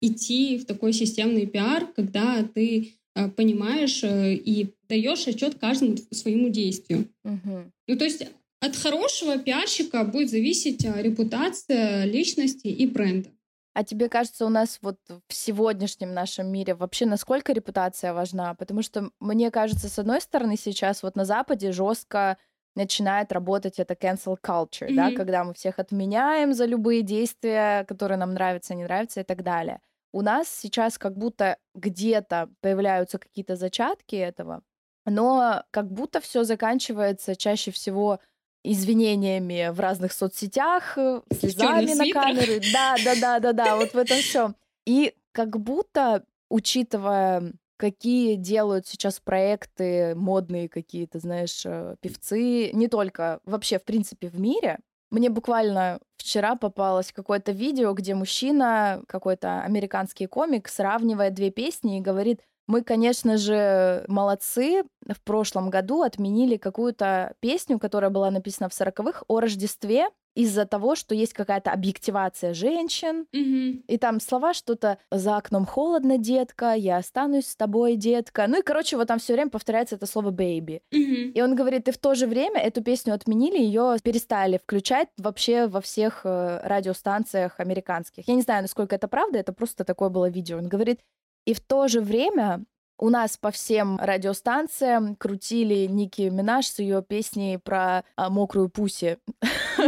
идти в такой системный пиар, когда ты э, понимаешь и даешь отчет каждому своему действию. Мгм. Ну, то есть от хорошего пиарщика будет зависеть репутация личности и бренда. А тебе кажется, у нас вот в сегодняшнем нашем мире вообще насколько репутация важна? Потому что мне кажется, с одной стороны, сейчас вот на Западе жестко начинает работать это cancel culture, да, Мгм. когда мы всех отменяем за любые действия, которые нам нравятся, не нравятся и так далее. У нас сейчас как будто где-то появляются какие-то зачатки этого, но как будто все заканчивается чаще всего извинениями в разных соцсетях, э, слезами на камеры. Да, да, да, да, да, вот в этом все. И как будто, учитывая, какие делают сейчас проекты модные какие-то, знаешь, э, певцы, не только вообще, в принципе, в мире, мне буквально вчера попалось какое-то видео, где мужчина, какой-то американский комик, сравнивает две песни и говорит, мы, конечно же, молодцы. В прошлом году отменили какую-то песню, которая была написана в сороковых о Рождестве из-за того, что есть какая-то объективация женщин. Мгм. И там слова что-то «за окном холодно, детка», «я останусь с тобой, детка». Ну и, короче, вот там все время повторяется это слово «baby». Мгм. И он говорит, и в то же время эту песню отменили, ее перестали включать вообще во всех э, радиостанциях американских. Я не знаю, насколько это правда, это просто такое было видео. Он говорит, и в то же время у нас по всем радиостанциям крутили Ники Минаж с ее песней про а, мокрую пуси.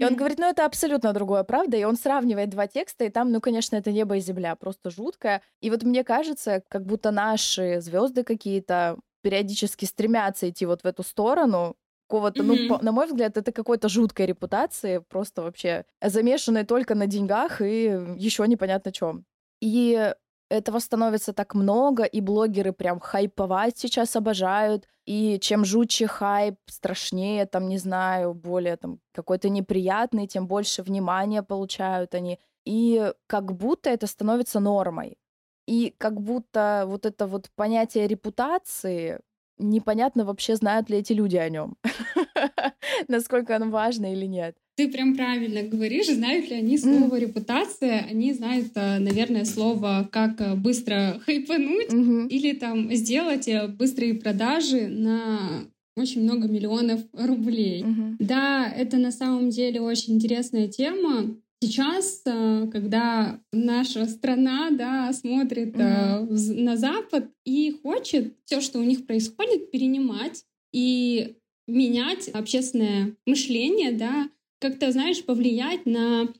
И он говорит, ну это абсолютно другое, правда? И он сравнивает два текста, и там, ну, конечно, это небо и земля, просто жутко. И вот мне кажется, как будто наши звезды какие-то периодически стремятся идти вот в эту сторону, какого-то, ну, по- на мой взгляд, это какой-то жуткой репутации, просто вообще замешанной только на деньгах и еще непонятно чем. И этого становится так много, и блогеры прям хайповать сейчас обожают. И чем жутче хайп, страшнее, там, не знаю, более там какой-то неприятный, тем больше внимания получают они. И как будто это становится нормой. И как будто вот это вот понятие репутации, непонятно вообще, знают ли эти люди о нем. Насколько оно важно или нет. Ты прям правильно говоришь, знают ли они слово репутация, они знают, э, наверное, слово, как быстро хайпануть Мгм. или там сделать э, быстрые продажи на очень много миллионов рублей. Мгм. Да, это на самом деле очень интересная тема. Сейчас, э, когда наша страна да, смотрит вз- на Запад и хочет все, что у них происходит, перенимать и менять общественное мышление, да, как-то, знаешь, повлиять на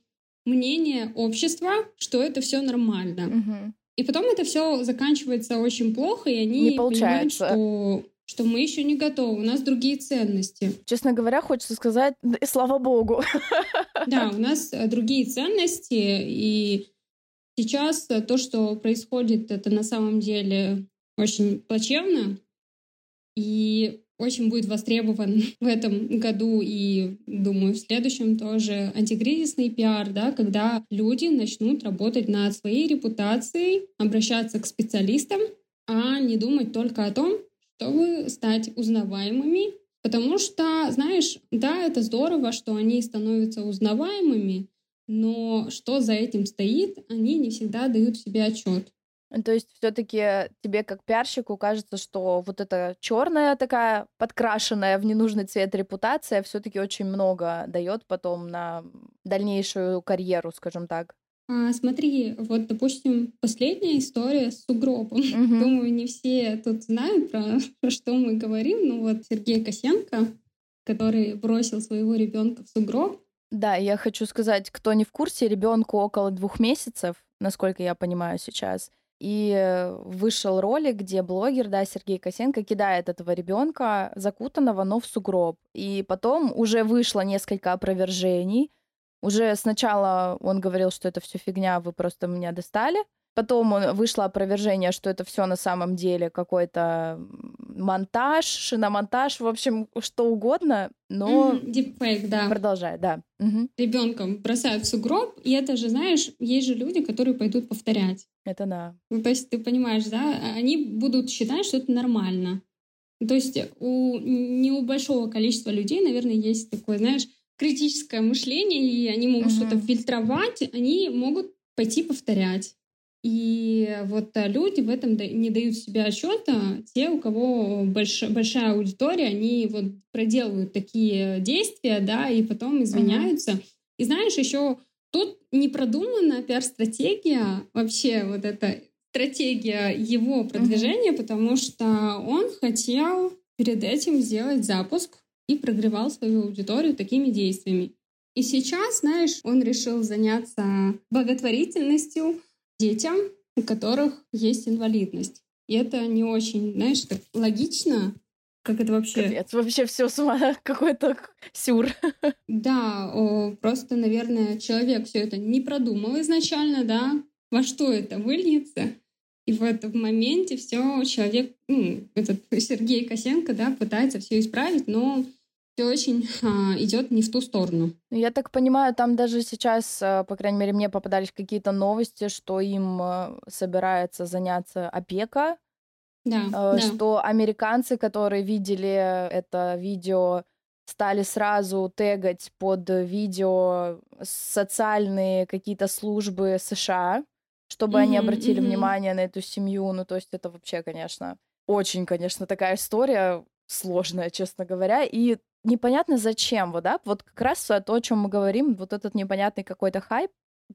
мнение общества, что это все нормально. Мгм. И потом это все заканчивается очень плохо, и они Не понимают, получается. что что мы еще не готовы, у нас другие ценности. Честно говоря, хочется сказать, и слава богу. Да, у нас э, другие ценности, и сейчас то, что происходит, это на самом деле очень плачевно, и очень будет востребован в этом году и, думаю, в следующем тоже антикризисный пиар, да, когда люди начнут работать над своей репутацией, обращаться к специалистам, а не думать только о том, чтобы стать узнаваемыми. Потому что, знаешь, да, это здорово, что они становятся узнаваемыми, но что за этим стоит, они не всегда дают себе отчет. То есть все-таки тебе как пиарщику кажется, что вот эта черная такая подкрашенная в ненужный цвет репутация все-таки очень много дает потом на дальнейшую карьеру, скажем так. А, смотри, вот, допустим, последняя история с сугробом. Угу. Думаю, не все тут знают, про, про что мы говорим. Ну вот Сергей Косенко, который бросил своего ребенка в сугроб. Да, я хочу сказать, кто не в курсе, ребенку около двух месяцев, насколько я понимаю сейчас. И вышел ролик, где блогер, да, Сергей Косенко кидает этого ребенка закутанного, но в сугроб. И потом уже вышло несколько опровержений, уже сначала он говорил, что это все фигня, вы просто меня достали. Потом вышло опровержение, что это все на самом деле какой-то монтаж, шиномонтаж, в общем, что угодно, но... Mm, deepfake, да. Продолжай, да. Угу. Ребенком бросают в сугроб, и это же, знаешь, есть же люди, которые пойдут повторять. Это да. Ну, то есть ты понимаешь, да, они будут считать, что это нормально. То есть у, не у большого количества людей, наверное, есть такое, знаешь, критическое мышление, и они могут uh-huh. что-то фильтровать, они могут пойти повторять. И вот э, люди в этом не дают себе отчета. Те, у кого больш, большая аудитория, они вот проделывают такие действия, да, и потом извиняются. Uh-huh. И знаешь, еще тут не продумана пиар-стратегия, вообще вот эта стратегия его продвижения, uh-huh. потому что он хотел перед этим сделать запуск и прогревал свою аудиторию такими действиями. И сейчас, знаешь, он решил заняться благотворительностью детям, у которых есть инвалидность. И это не очень, знаешь, так логично, как это вообще? Капец, вообще все с ума, какой-то сюр. Да, о, просто, наверное, человек все это не продумал изначально, да, во что это выльется. И в этом моменте все человек, ну, этот Сергей Косенко, да, пытается все исправить, но все очень а, идет не в ту сторону. Ну, я так понимаю, там даже сейчас, а, по крайней мере, мне попадались какие-то новости, что им а, собирается заняться опека, да, что да. американцы, которые видели это видео, стали сразу тегать под видео социальные какие-то службы США, чтобы mm-hmm, они обратили mm-hmm. внимание на эту семью. Ну, то есть это вообще, конечно, очень, конечно, такая история сложная, честно говоря. И непонятно зачем, вот, да, вот как раз то, о чем мы говорим, вот этот непонятный какой-то хайп,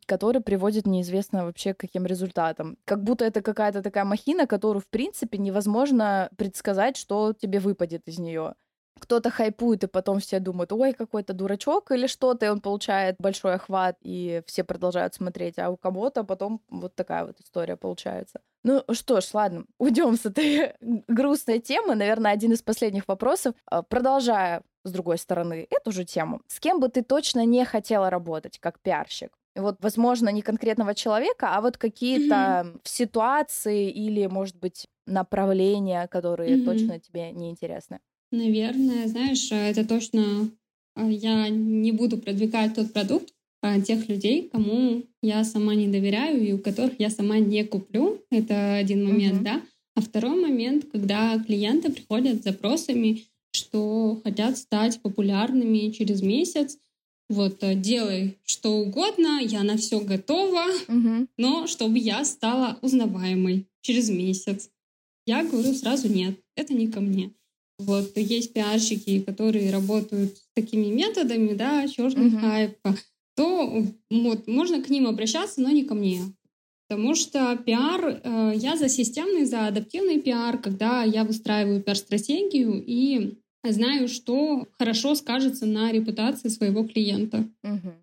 который приводит неизвестно вообще к каким результатам. Как будто это какая-то такая махина, которую, в принципе, невозможно предсказать, что тебе выпадет из нее кто-то хайпует, и потом все думают, ой, какой-то дурачок или что-то, и он получает большой охват, и все продолжают смотреть, а у кого-то потом вот такая вот история получается. Ну что ж, ладно, уйдем с этой грустной темы. Наверное, один из последних вопросов. А, продолжая, с другой стороны, эту же тему. С кем бы ты точно не хотела работать, как пиарщик? Вот, возможно, не конкретного человека, а вот какие-то mm-hmm. ситуации или, может быть, направления, которые mm-hmm. точно тебе не интересны. Наверное, знаешь, это точно а, я не буду продвигать тот продукт а, тех людей, кому я сама не доверяю и у которых я сама не куплю. Это один момент, uh-huh. да. А второй момент, когда клиенты приходят с запросами, что хотят стать популярными через месяц, вот э, делай что угодно, я на все готова, uh-huh. но чтобы я стала узнаваемой через месяц. Я говорю сразу нет, это не ко мне. Вот есть пиарщики, которые работают с такими методами, да, черный uh-huh. хайп, то вот, можно к ним обращаться, но не ко мне. Потому что пиар, э, я за системный, за адаптивный пиар, когда я выстраиваю пиар-стратегию и знаю, что хорошо скажется на репутации своего клиента. Угу.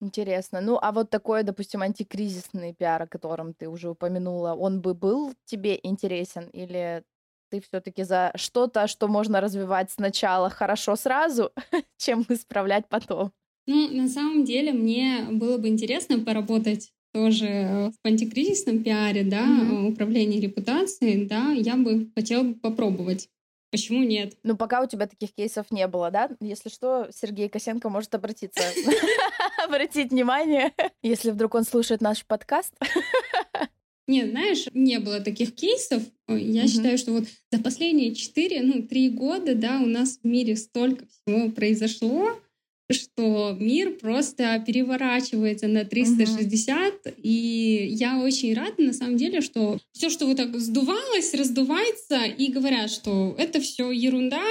Интересно. Ну, а вот такой, допустим, антикризисный пиар, о котором ты уже упомянула, он бы был тебе интересен или ты все-таки за что-то, что можно развивать сначала хорошо сразу, чем исправлять потом. Ну, на самом деле, мне было бы интересно поработать тоже в антикризисном пиаре, да, mm-hmm. управлении репутацией, да, я бы хотела попробовать. Почему нет? Ну, пока у тебя таких кейсов не было, да? Если что, Сергей Косенко может обратиться, обратить внимание, если вдруг он слушает наш подкаст. Нет, знаешь, не было таких кейсов. Я mm считаю, что вот за последние 4, ну, 3 года, да, у нас в мире столько всего произошло, что мир просто переворачивается на 360, uh-huh. и я очень рада, на самом деле, что все, что вот так сдувалось, раздувается, и говорят, что это все ерунда,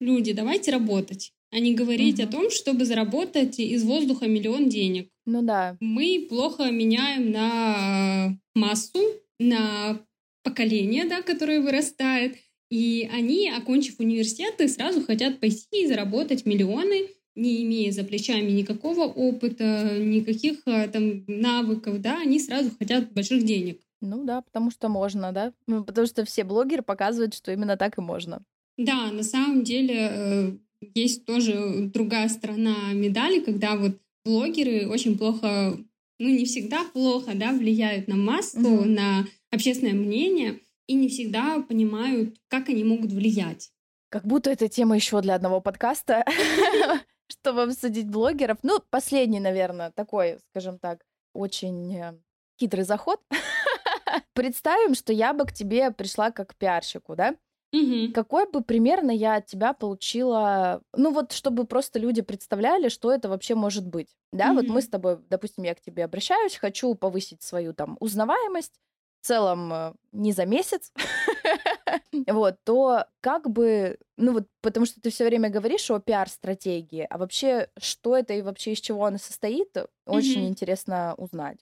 люди, давайте работать, а не говорить uh-huh. о том, чтобы заработать из воздуха миллион денег. Ну да. Мы плохо меняем на массу, на поколение, да, которое вырастает, и они, окончив университеты, сразу хотят пойти и заработать миллионы, не имея за плечами никакого опыта, никаких а, там навыков, да, они сразу хотят больших денег. Ну да, потому что можно, да? Ну, потому что все блогеры показывают, что именно так и можно. Да, на самом деле э, есть тоже другая сторона медали, когда вот блогеры очень плохо, ну не всегда плохо, да, влияют на массу, mm-hmm. на общественное мнение и не всегда понимают, как они могут влиять. Как будто это тема еще для одного подкаста. чтобы обсудить блогеров. Ну, последний, наверное, такой, скажем так, очень э, хитрый заход. Представим, что я бы к тебе пришла как пиарщику, да? Угу. Какой бы примерно я от тебя получила, ну вот, чтобы просто люди представляли, что это вообще может быть, да? Угу. Вот мы с тобой, допустим, я к тебе обращаюсь, хочу повысить свою там узнаваемость, в целом э, не за месяц, вот, то как бы, ну вот, потому что ты все время говоришь о пиар-стратегии, а вообще, что это и вообще из чего она состоит, очень интересно узнать.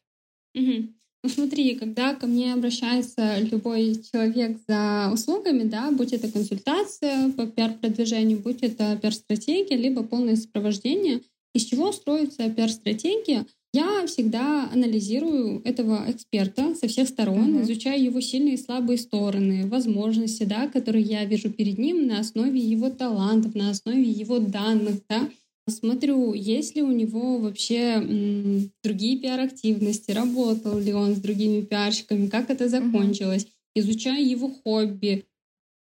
Ну смотри, когда ко мне обращается любой человек за услугами, да, будь это консультация по пиар-продвижению, будь это пиар-стратегия, либо полное сопровождение, из чего строится пиар-стратегия — я всегда анализирую этого эксперта со всех сторон, mm-hmm. изучаю его сильные и слабые стороны, возможности, да, которые я вижу перед ним на основе его талантов, на основе его данных, да. Смотрю, есть ли у него вообще м, другие пиар-активности, работал ли он с другими пиарщиками, как это закончилось. Изучаю его хобби,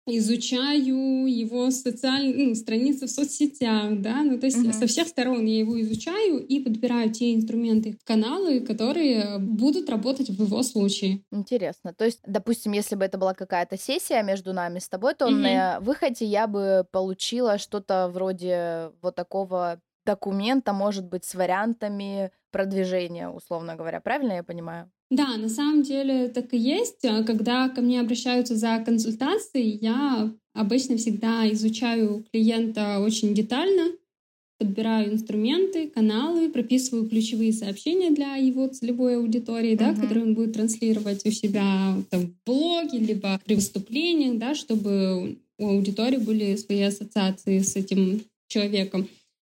изучаю его социальные ну, страницы в соцсетях, да, ну то есть uh-huh. со всех сторон я его изучаю и подбираю те инструменты, каналы, которые будут работать в его случае. Интересно. То есть, допустим, если бы это была какая-то сессия между нами с тобой, то uh-huh. на выходе я бы получила что-то вроде вот такого документа, может быть, с вариантами продвижения, условно говоря. Правильно я понимаю? Да, на самом деле так и есть. А когда ко мне обращаются за консультацией, я обычно всегда изучаю клиента очень детально, подбираю инструменты, каналы, прописываю ключевые сообщения для его целевой аудитории, uh-huh. да, которые он будет транслировать у себя там, в блоге, либо при выступлениях, да, чтобы у аудитории были свои ассоциации с этим человеком.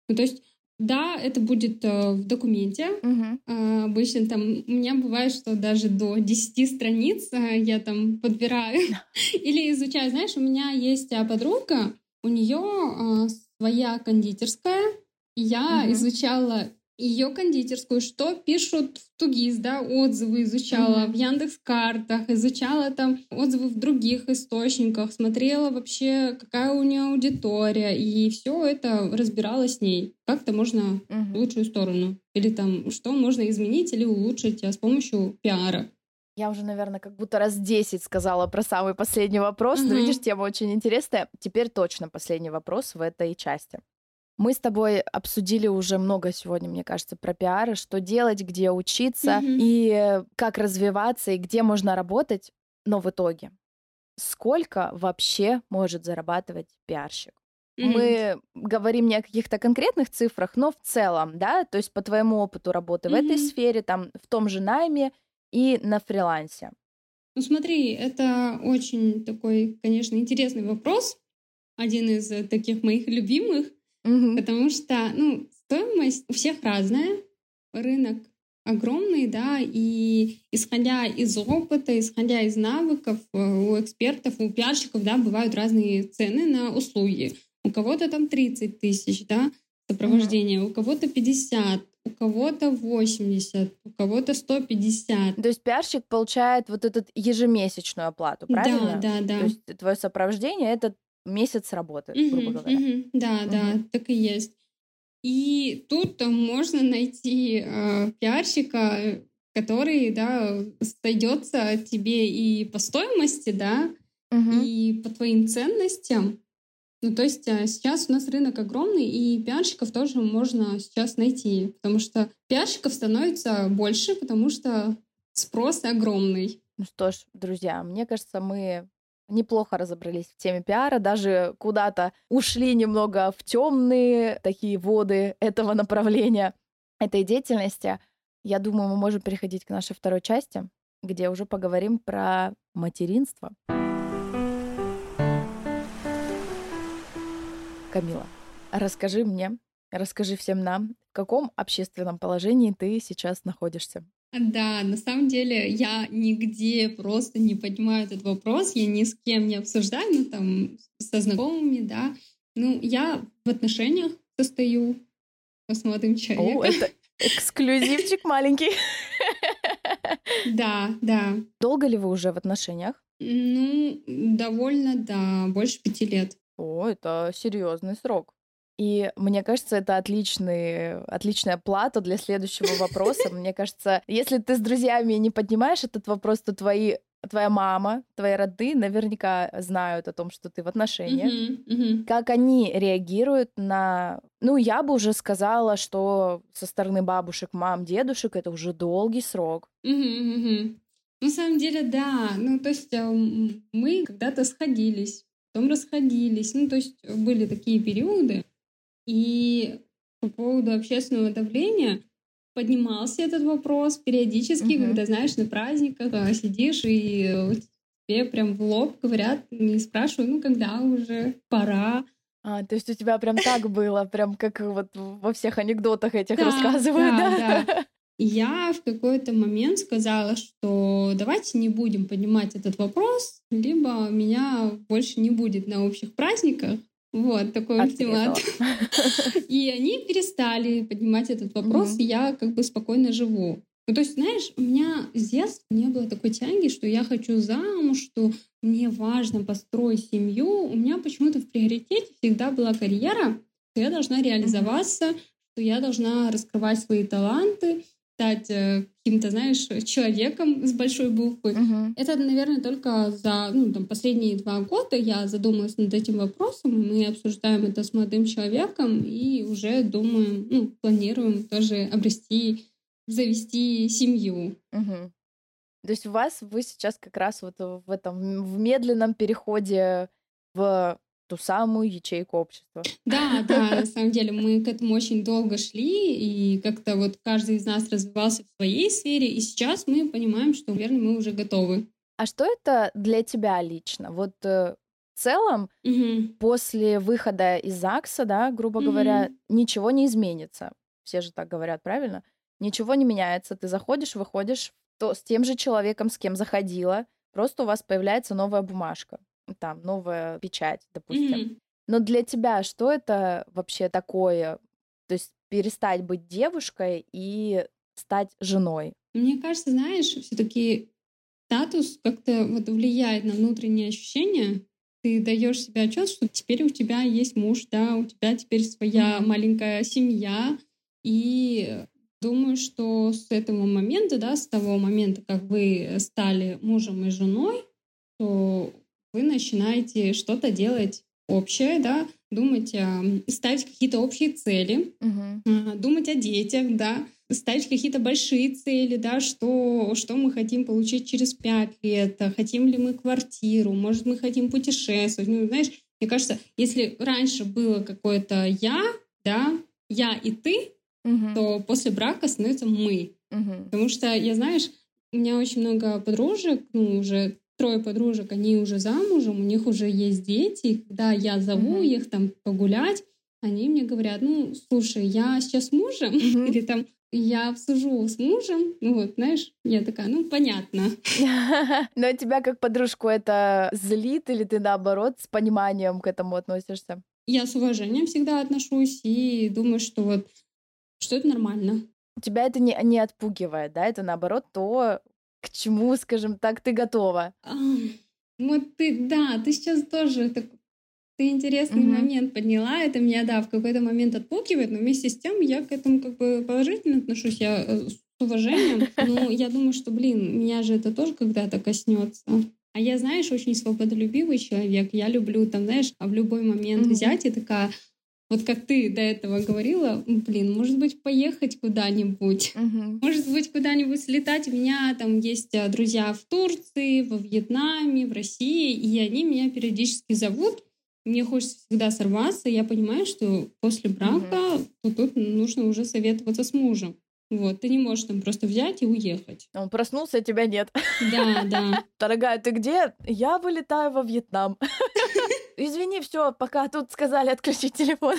Ну, то есть да, это будет э, в документе. Угу. Э, обычно там у меня бывает, что даже до 10 страниц э, я там подбираю или изучаю. Знаешь, у меня есть э, подруга, у нее э, своя кондитерская. Я угу. изучала ее кондитерскую, что пишут в Тугис, да, отзывы изучала mm-hmm. в Яндекс Картах, изучала там отзывы в других источниках, смотрела вообще, какая у нее аудитория, и все это разбирала с ней. Как-то можно mm-hmm. в лучшую сторону. Или там, что можно изменить или улучшить а с помощью пиара. Я уже, наверное, как будто раз 10 сказала про самый последний вопрос, mm-hmm. но видишь, тема очень интересная. Теперь точно последний вопрос в этой части. Мы с тобой обсудили уже много сегодня, мне кажется, про пиары, что делать, где учиться mm-hmm. и как развиваться и где можно работать. Но в итоге, сколько вообще может зарабатывать пиарщик? Mm-hmm. Мы говорим не о каких-то конкретных цифрах, но в целом, да, то есть по твоему опыту работы mm-hmm. в этой сфере, там, в том же найме и на фрилансе. Ну смотри, это очень такой, конечно, интересный вопрос, один из таких моих любимых, Угу. Потому что, ну, стоимость у всех разная. Рынок огромный, да, и исходя из опыта, исходя из навыков, э, у экспертов, у пиарщиков, да, бывают разные цены на услуги. У кого-то там 30 тысяч, да, сопровождение, mm-hmm. у кого-то 50, у кого-то 80, у кого-то 150. То есть пиарщик получает вот эту ежемесячную оплату, правильно? Да, да, да. То есть твое сопровождение — это месяц работы, грубо говоря. Угу, да, угу. да, так и есть. И тут можно найти э, пиарщика, который, да, сойдется тебе и по стоимости, да, угу. и по твоим ценностям. Ну, то есть э, сейчас у нас рынок огромный, и пиарщиков тоже можно сейчас найти, потому что пиарщиков становится больше, потому что спрос огромный. Ну что ж, друзья, мне кажется, мы неплохо разобрались в теме пиара, даже куда-то ушли немного в темные такие воды этого направления, этой деятельности. Я думаю, мы можем переходить к нашей второй части, где уже поговорим про материнство. Камила, расскажи мне, расскажи всем нам, в каком общественном положении ты сейчас находишься? Да, на самом деле я нигде просто не поднимаю этот вопрос, я ни с кем не обсуждаю, ну там со знакомыми, да. Ну, я в отношениях состою с молодым человеком. О, это эксклюзивчик маленький. Да, да. Долго ли вы уже в отношениях? Ну, довольно, да, больше пяти лет. О, это серьезный срок. И мне кажется, это отличный, отличная плата для следующего вопроса. Мне кажется, если ты с друзьями не поднимаешь этот вопрос, то твои твоя мама, твои роды наверняка знают о том, что ты в отношениях. Uh-huh, uh-huh. Как они реагируют на... Ну, я бы уже сказала, что со стороны бабушек, мам, дедушек это уже долгий срок. Uh-huh, uh-huh. На самом деле, да. Ну, то есть мы когда-то сходились, потом расходились. Ну, то есть были такие периоды. И по поводу общественного давления поднимался этот вопрос периодически, угу. когда, знаешь, на праздниках а, сидишь и тебе прям в лоб говорят и спрашивают, ну, когда уже пора. А, то есть у тебя прям так было, прям как вот во всех анекдотах этих да, рассказывают, да? Да, да. Я в какой-то момент сказала, что давайте не будем поднимать этот вопрос, либо меня больше не будет на общих праздниках, вот такой ультимат. И они перестали поднимать этот вопрос, и я как бы спокойно живу. Ну, то есть, знаешь, у меня с детства не было такой тяги, что я хочу замуж, что мне важно построить семью. У меня почему-то в приоритете всегда была карьера, что я должна реализоваться, что я должна раскрывать свои таланты стать э, каким-то, знаешь, человеком с большой буквы. Uh-huh. Это, наверное, только за ну, там, последние два года я задумалась над этим вопросом. Мы обсуждаем это с молодым человеком и уже думаем, ну, планируем тоже обрести, завести семью. Uh-huh. То есть у вас вы сейчас как раз вот в этом в медленном переходе в ту самую ячейку общества. Да, да, на самом деле мы к этому очень долго шли, и как-то вот каждый из нас развивался в своей сфере, и сейчас мы понимаем, что, наверное, мы уже готовы. А что это для тебя лично? Вот э, в целом, угу. после выхода из ЗАГСа, да, грубо угу. говоря, ничего не изменится. Все же так говорят, правильно? Ничего не меняется. Ты заходишь, выходишь то, с тем же человеком, с кем заходила, просто у вас появляется новая бумажка там новая печать, допустим. Mm-hmm. Но для тебя что это вообще такое? То есть перестать быть девушкой и стать женой? Мне кажется, знаешь, все-таки статус как-то вот влияет на внутренние ощущения. Ты даешь себе отчет, что теперь у тебя есть муж, да, у тебя теперь своя mm-hmm. маленькая семья. И думаю, что с этого момента, да, с того момента, как вы стали мужем и женой, то вы начинаете что-то делать общее, да, думать, ставить какие-то общие цели, uh-huh. думать о детях, да, ставить какие-то большие цели, да, что, что мы хотим получить через пять лет, хотим ли мы квартиру, может, мы хотим путешествовать. Ну, знаешь, мне кажется, если раньше было какое-то «я», да, «я» и «ты», uh-huh. то после брака становится «мы». Uh-huh. Потому что, я, знаешь, у меня очень много подружек, ну, уже трое подружек, они уже замужем, у них уже есть дети, и когда я зову mm-hmm. их там погулять, они мне говорят, ну, слушай, я сейчас мужем, mm-hmm. или там, я обсужу с мужем, ну вот, знаешь, я такая, ну, понятно. Но тебя как подружку это злит или ты наоборот с пониманием к этому относишься? Я с уважением всегда отношусь и думаю, что вот, что это нормально. Тебя это не, не отпугивает, да? Это наоборот то, к чему, скажем так, ты готова. А, вот ты, да, ты сейчас тоже так, ты интересный mm-hmm. момент подняла. Это меня, да, в какой-то момент отпугивает, но вместе с тем я к этому как бы положительно отношусь. Я э, с уважением. Но я думаю, что, блин, меня же это тоже когда-то коснется. А я, знаешь, очень свободолюбивый человек. Я люблю там, знаешь, в любой момент mm-hmm. взять и такая, вот как ты до этого говорила, блин, может быть, поехать куда-нибудь, uh-huh. может быть, куда-нибудь слетать. У меня там есть э, друзья в Турции, во Вьетнаме, в России, и они меня периодически зовут. Мне хочется всегда сорваться. Я понимаю, что после брака uh-huh. то тут нужно уже советоваться с мужем. Вот, ты не можешь там просто взять и уехать. Он проснулся, а тебя нет. Да, да. Дорогая, ты где? Я вылетаю во Вьетнам. Извини, все, пока тут сказали отключить телефон.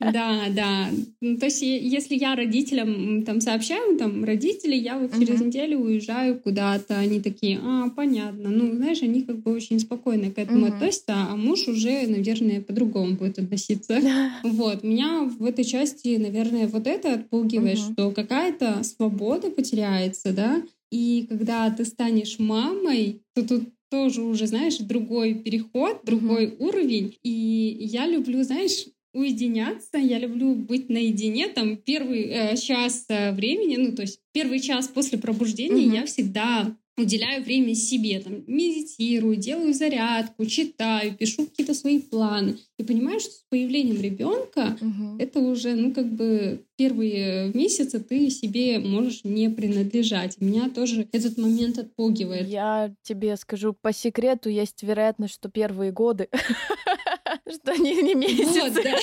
Да, да. Ну, то есть, если я родителям там сообщаю, там, родители, я вот через uh-huh. неделю уезжаю куда-то, они такие, а, понятно. Ну, знаешь, они как бы очень спокойно к этому uh-huh. относятся, а муж уже, наверное, по-другому будет относиться. Вот. Меня в этой части, наверное, вот это отпугивает, uh-huh. что какая-то свобода потеряется, да, и когда ты станешь мамой, то тут тоже уже, знаешь, другой переход, другой mm-hmm. уровень. И я люблю, знаешь, уединяться, я люблю быть наедине, там первый э, час э, времени, ну то есть первый час после пробуждения mm-hmm. я всегда уделяю время себе, там, медитирую, делаю зарядку, читаю, пишу какие-то свои планы. И понимаю, что с появлением ребенка угу. это уже, ну, как бы первые месяцы ты себе можешь не принадлежать. Меня тоже этот момент отпугивает. Я тебе скажу по секрету, есть вероятность, что первые годы, что не, не месяцы.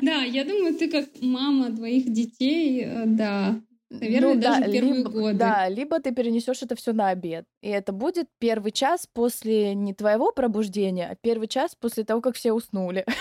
Да, я думаю, ты как мама двоих детей, э, да, Наверное, ну, даже да, первые либо, годы. Да, либо ты перенесешь это все на обед. И это будет первый час после не твоего пробуждения, а первый час после того, как все уснули.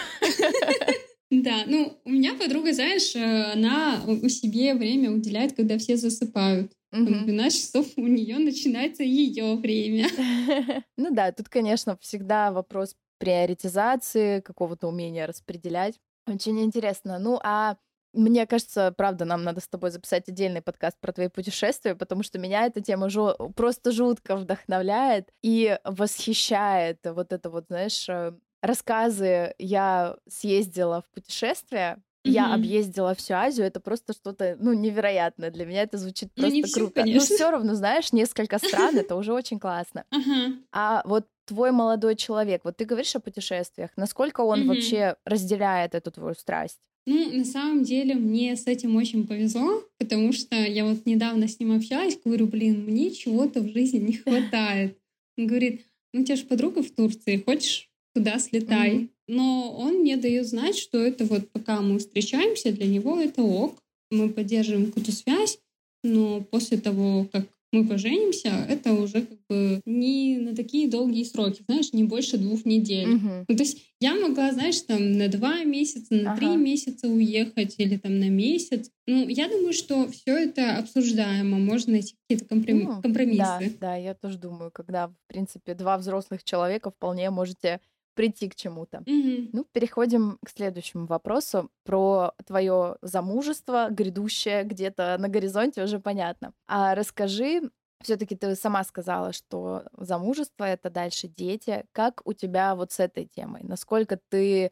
Да, ну, у меня подруга, знаешь, э, она у себе время уделяет, когда все засыпают. Угу. В 12 часов у нее начинается ее время. Ну да, тут, конечно, всегда вопрос приоритизации, какого-то умения распределять. Очень интересно. Ну, а мне кажется, правда, нам надо с тобой записать отдельный подкаст про твои путешествия, потому что меня эта тема жу- просто жутко вдохновляет и восхищает. Вот это вот, знаешь, э, рассказы «Я съездила в путешествие», Mm-hmm. Я объездила всю Азию, это просто что-то, ну, невероятное. Для меня это звучит ну, просто все, круто. Конечно. Но все равно, знаешь, несколько стран, это уже очень классно. А вот твой молодой человек, вот ты говоришь о путешествиях, насколько он вообще разделяет эту твою страсть? Ну, на самом деле, мне с этим очень повезло, потому что я вот недавно с ним общалась, говорю, блин, мне чего-то в жизни не хватает. Он говорит, ну, у тебя же подруга в Турции, хочешь туда слетай. Mm-hmm. Но он мне дает знать, что это вот пока мы встречаемся, для него это ок. Мы поддерживаем какую-то связь, но после того, как мы поженимся, это уже как бы не на такие долгие сроки, знаешь, не больше двух недель. Угу. Ну, то есть я могла, знаешь, там на два месяца, на ага. три месяца уехать или там на месяц. Ну, я думаю, что все это обсуждаемо, можно найти какие-то компром... ну, компромиссы. Да, да, я тоже думаю, когда, в принципе, два взрослых человека вполне можете прийти к чему-то. Mm-hmm. Ну, переходим к следующему вопросу про твое замужество, грядущее где-то на горизонте уже понятно. А расскажи, все-таки ты сама сказала, что замужество это дальше дети. Как у тебя вот с этой темой? Насколько ты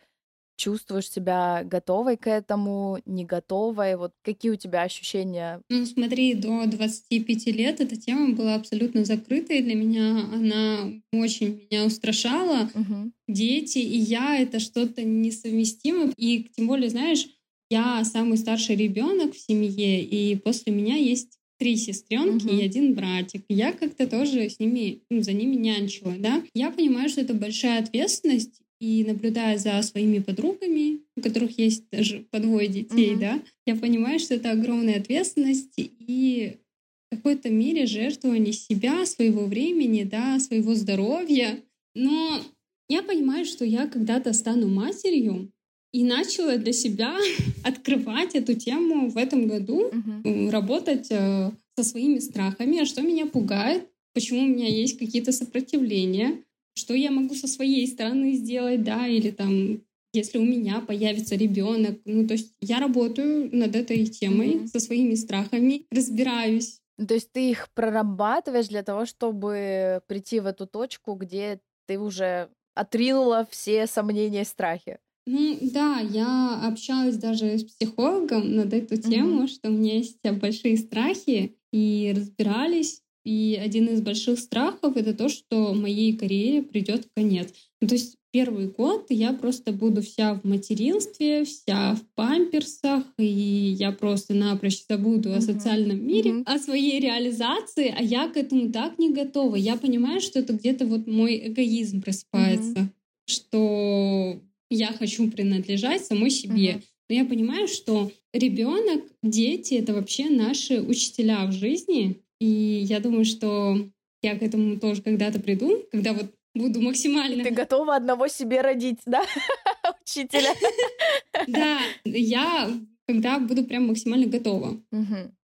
чувствуешь себя готовой к этому, не готовой? Вот какие у тебя ощущения? Ну, смотри, до 25 лет эта тема была абсолютно закрытой для меня. Она очень меня устрашала. Угу. Дети и я — это что-то несовместимое. И тем более, знаешь, я самый старший ребенок в семье, и после меня есть три сестренки uh-huh. и один братик. Я как-то тоже с ними, ну, за ними нянчила, да. Я понимаю, что это большая ответственность, и наблюдая за своими подругами, у которых есть даже по двое детей, mm-hmm. да, я понимаю, что это огромная ответственность и в какой-то мере жертвование себя, своего времени, да, своего здоровья. Но я понимаю, что я когда-то стану матерью, и начала для себя открывать эту тему в этом году, Мгм. работать э, со своими страхами, а что меня пугает, почему у меня есть какие-то сопротивления, что я могу со своей стороны сделать, да, или там, если у меня появится ребенок, ну, то есть я работаю над этой темой Мгм. со своими страхами, разбираюсь. То есть ты их прорабатываешь для того, чтобы прийти в эту точку, где ты уже отринула все сомнения и страхи. Ну да, я общалась даже с психологом над эту тему, что у меня есть э, большие страхи, и разбирались. И один из больших страхов это то, что моей карьере придет конец. Ну, то есть первый год я просто буду вся в материнстве, вся в памперсах, и я просто напрочь забуду о Мгм. социальном мире, Мгм. о своей реализации, а я к этому так не готова. Я понимаю, что это где-то вот мой эгоизм просыпается, что я хочу принадлежать самой себе. Мгм. Но я понимаю, что ребенок, дети это вообще наши учителя в жизни. И я думаю, что я к этому тоже когда-то приду, когда вот буду максимально... Ты готова одного себе родить, да? Учителя. Да, я когда буду прям максимально готова.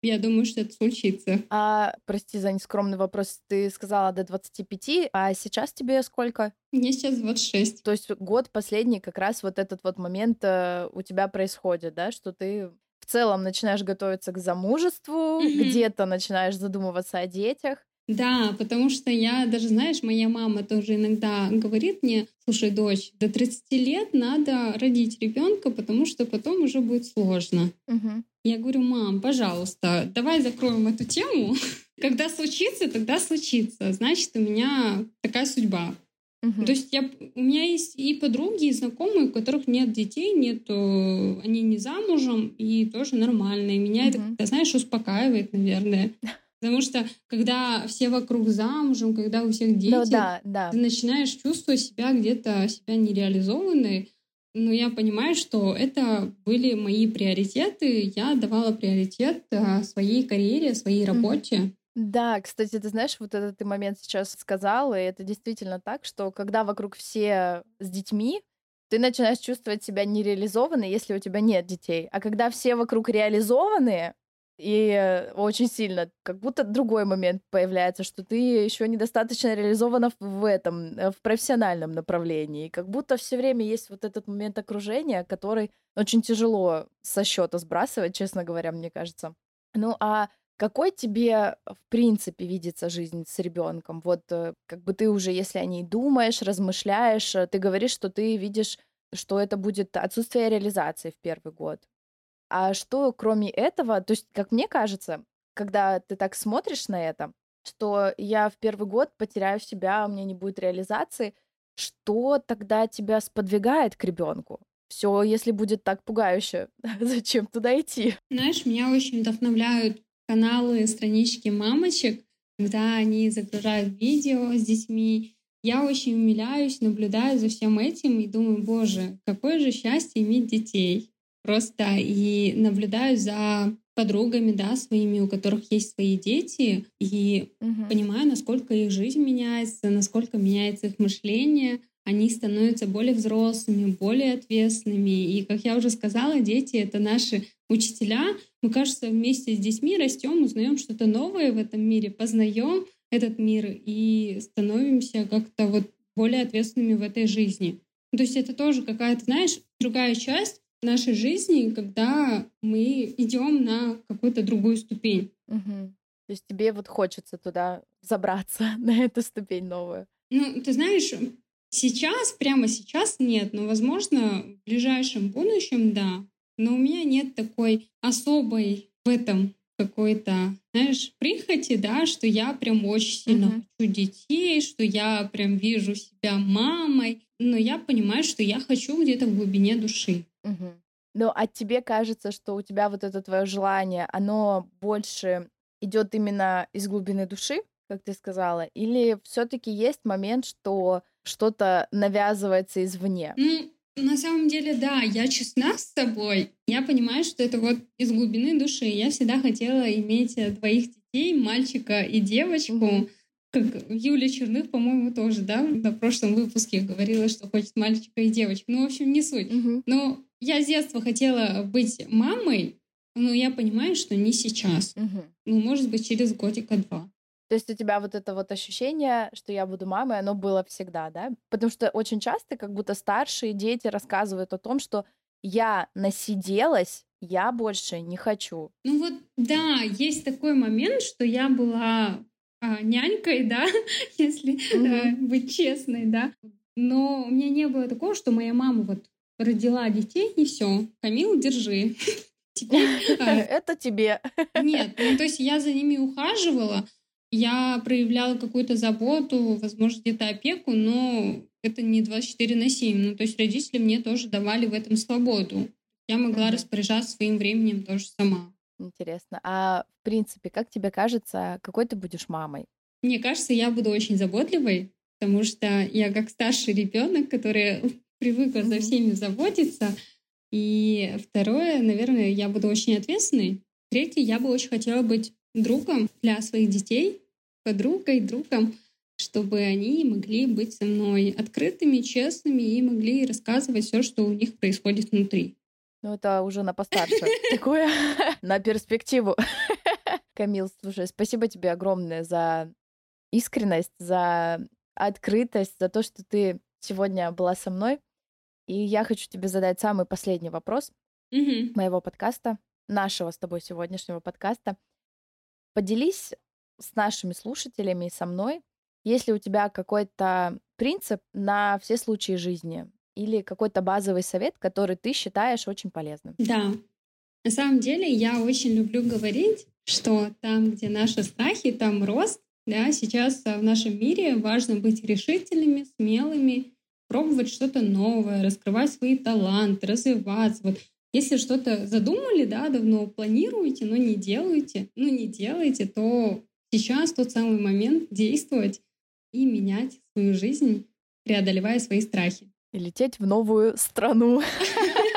Я думаю, что это случится. А, прости за нескромный вопрос, ты сказала до 25, а сейчас тебе сколько? Мне сейчас 26. То есть год последний как раз вот этот вот момент э, у тебя происходит, да, что ты в целом начинаешь готовиться к замужеству, Мгм. где-то начинаешь задумываться о детях. Да, потому что я даже, знаешь, моя мама тоже иногда говорит мне, слушай, дочь, до 30 лет надо родить ребенка, потому что потом уже будет сложно. Мгм. Я говорю, мам, пожалуйста, давай закроем эту тему. Когда случится, тогда случится. Значит, у меня такая судьба. Мгм. То есть я, у меня есть и подруги, и знакомые, у которых нет детей, нет, э, они не замужем, и тоже нормально. И меня это, Мгм. как-то, знаешь, успокаивает, наверное. Потому что когда все вокруг замужем, когда у всех дети, Ну да, да. ты начинаешь чувствовать себя где-то себя нереализованной. Но я понимаю, что это были мои приоритеты. Я давала приоритет а, своей карьере, своей работе. Да, кстати, ты знаешь, вот этот ты момент сейчас сказала, и это действительно так, что когда вокруг все с детьми, ты начинаешь чувствовать себя нереализованной, если у тебя нет детей. А когда все вокруг реализованные, и очень сильно, как будто другой момент появляется, что ты еще недостаточно реализована в этом, э, в профессиональном направлении. Как будто все время есть вот этот момент окружения, который очень тяжело со счета сбрасывать, честно говоря, мне кажется. Ну а какой тебе, в принципе, видится жизнь с ребенком? Вот э, как бы ты уже, если о ней думаешь, размышляешь, э, ты говоришь, что ты видишь, что это будет отсутствие реализации в первый год. А что кроме этого, то есть, как мне кажется, когда ты так смотришь на это, что я в первый год потеряю себя, у меня не будет реализации, что тогда тебя сподвигает к ребенку? Все, если будет так пугающе, зачем туда идти? Знаешь, меня очень вдохновляют каналы, странички мамочек, когда они загружают видео с детьми. Я очень умиляюсь, наблюдаю за всем этим и думаю, боже, какое же счастье иметь детей. Просто и наблюдаю за подругами, да, своими, у которых есть свои дети, и Мгм. понимаю, насколько их жизнь меняется, насколько меняется их мышление. Они становятся более взрослыми, более ответственными. И, как я уже сказала, дети — это наши учителя. Мы, кажется, вместе с детьми растем, узнаем что-то новое в этом мире, познаем этот мир и становимся как-то вот более ответственными в этой жизни. То есть это тоже какая-то, знаешь, другая часть нашей жизни, когда мы идем на какую-то другую ступень. Мгм. То есть тебе вот хочется туда забраться на эту ступень новую. Ну, ты знаешь, сейчас, прямо сейчас нет, но, возможно, в ближайшем будущем, да. Но у меня нет такой особой в этом какой-то, знаешь, прихоти, да, что я прям очень сильно Мгм. хочу детей, что я прям вижу себя мамой. Но я понимаю, что я хочу где-то в глубине души. Мгм. Ну, а тебе кажется, что у тебя вот это твое желание, оно больше идет именно из глубины души, как ты сказала, или все-таки есть момент, что что-то навязывается извне? Ну, на самом деле, да, я честна с собой. Я понимаю, что это вот из глубины души. Я всегда хотела иметь э, двоих детей, мальчика и девочку. Как Юлия Черных, по-моему, тоже, да, на прошлом выпуске говорила, что хочет мальчика и девочку. Ну, в общем, не суть. Мгм. Но я с детства хотела быть мамой, но я понимаю, что не сейчас. Мгм. Ну, может быть, через годика-два. То есть у тебя вот это вот ощущение, что я буду мамой, оно было всегда, да? Потому что очень часто как будто старшие дети рассказывают о том, что я насиделась, я больше не хочу. Ну вот, да, есть такой момент, что я была а, нянькой, да, если э, Мгм. быть честной, да. Но у меня не было такого, что моя мама вот родила детей, и все, Камил, держи. Теперь а, Это тебе. Нет, ну, то есть я за ними ухаживала, я проявляла какую-то заботу, возможно, где-то опеку, но это не 24 на 7. Ну, то есть родители мне тоже давали в этом свободу. Я могла распоряжаться своим временем тоже сама. Интересно. А в принципе, как тебе кажется, какой ты будешь мамой? Мне кажется, я буду очень заботливой, потому что я как старший ребенок, который привыкла за всеми заботиться. И второе, наверное, я буду очень ответственной. Третье, я бы очень хотела быть другом для своих детей, подругой, другом, чтобы они могли быть со мной открытыми, честными и могли рассказывать все, что у них происходит внутри. Ну, это уже на постарше. Такое на перспективу. Камил, слушай, спасибо тебе огромное за искренность, за открытость, за то, что ты сегодня была со мной. И я хочу тебе задать самый последний вопрос моего подкаста, нашего с тобой сегодняшнего подкаста. Поделись с нашими слушателями и со мной, есть ли у тебя какой-то принцип на все случаи жизни или какой-то базовый совет, который ты считаешь очень полезным. Да. На самом деле я очень люблю говорить, что там, где наши страхи, там рост. Да, сейчас а, в нашем мире важно быть решительными, смелыми, пробовать что-то новое, раскрывать свои таланты, развиваться. Вот если что-то задумали, да, давно планируете, но не делаете, ну не делаете, то сейчас тот самый момент действовать и менять свою жизнь, преодолевая свои страхи. И лететь в новую страну.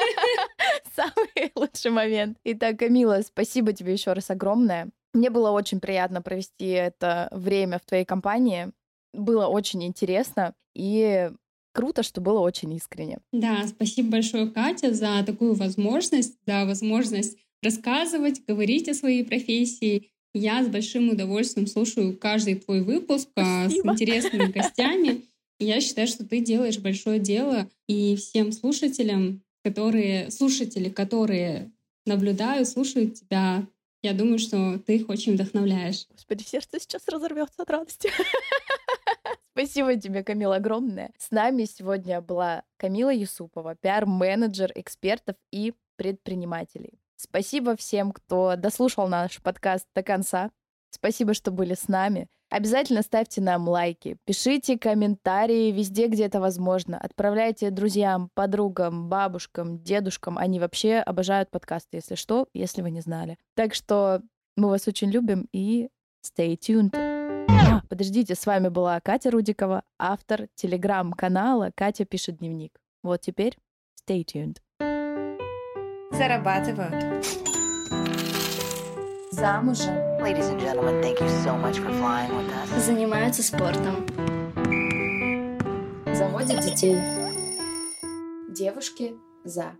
Самый лучший момент. Итак, Камила, спасибо тебе еще раз огромное. Мне было очень приятно провести это время в твоей компании. Было очень интересно и круто, что было очень искренне. Да, спасибо большое, Катя, за такую возможность, за возможность рассказывать, говорить о своей профессии. Я с большим удовольствием слушаю каждый твой выпуск а, с Спасибо. интересными гостями. Я считаю, что ты делаешь большое дело. И всем слушателям, которые, слушатели, которые наблюдают, слушают тебя, я думаю, что ты их очень вдохновляешь. Господи, сердце сейчас разорвется от радости. Спасибо тебе, Камила, огромное. С нами сегодня была Камила Юсупова, пиар-менеджер экспертов и предпринимателей. Спасибо всем, кто дослушал наш подкаст до конца. Спасибо, что были с нами. Обязательно ставьте нам лайки, пишите комментарии везде, где это возможно. Отправляйте друзьям, подругам, бабушкам, дедушкам. Они вообще обожают подкасты, если что, если вы не знали. Так что мы вас очень любим и stay tuned. Подождите, с вами была Катя Рудикова, автор телеграм-канала «Катя пишет дневник». Вот теперь stay tuned. Зарабатывают. Замужем. Ladies and gentlemen, thank you so much for flying with us. Занимаются спортом. Заводят детей. Девушки за.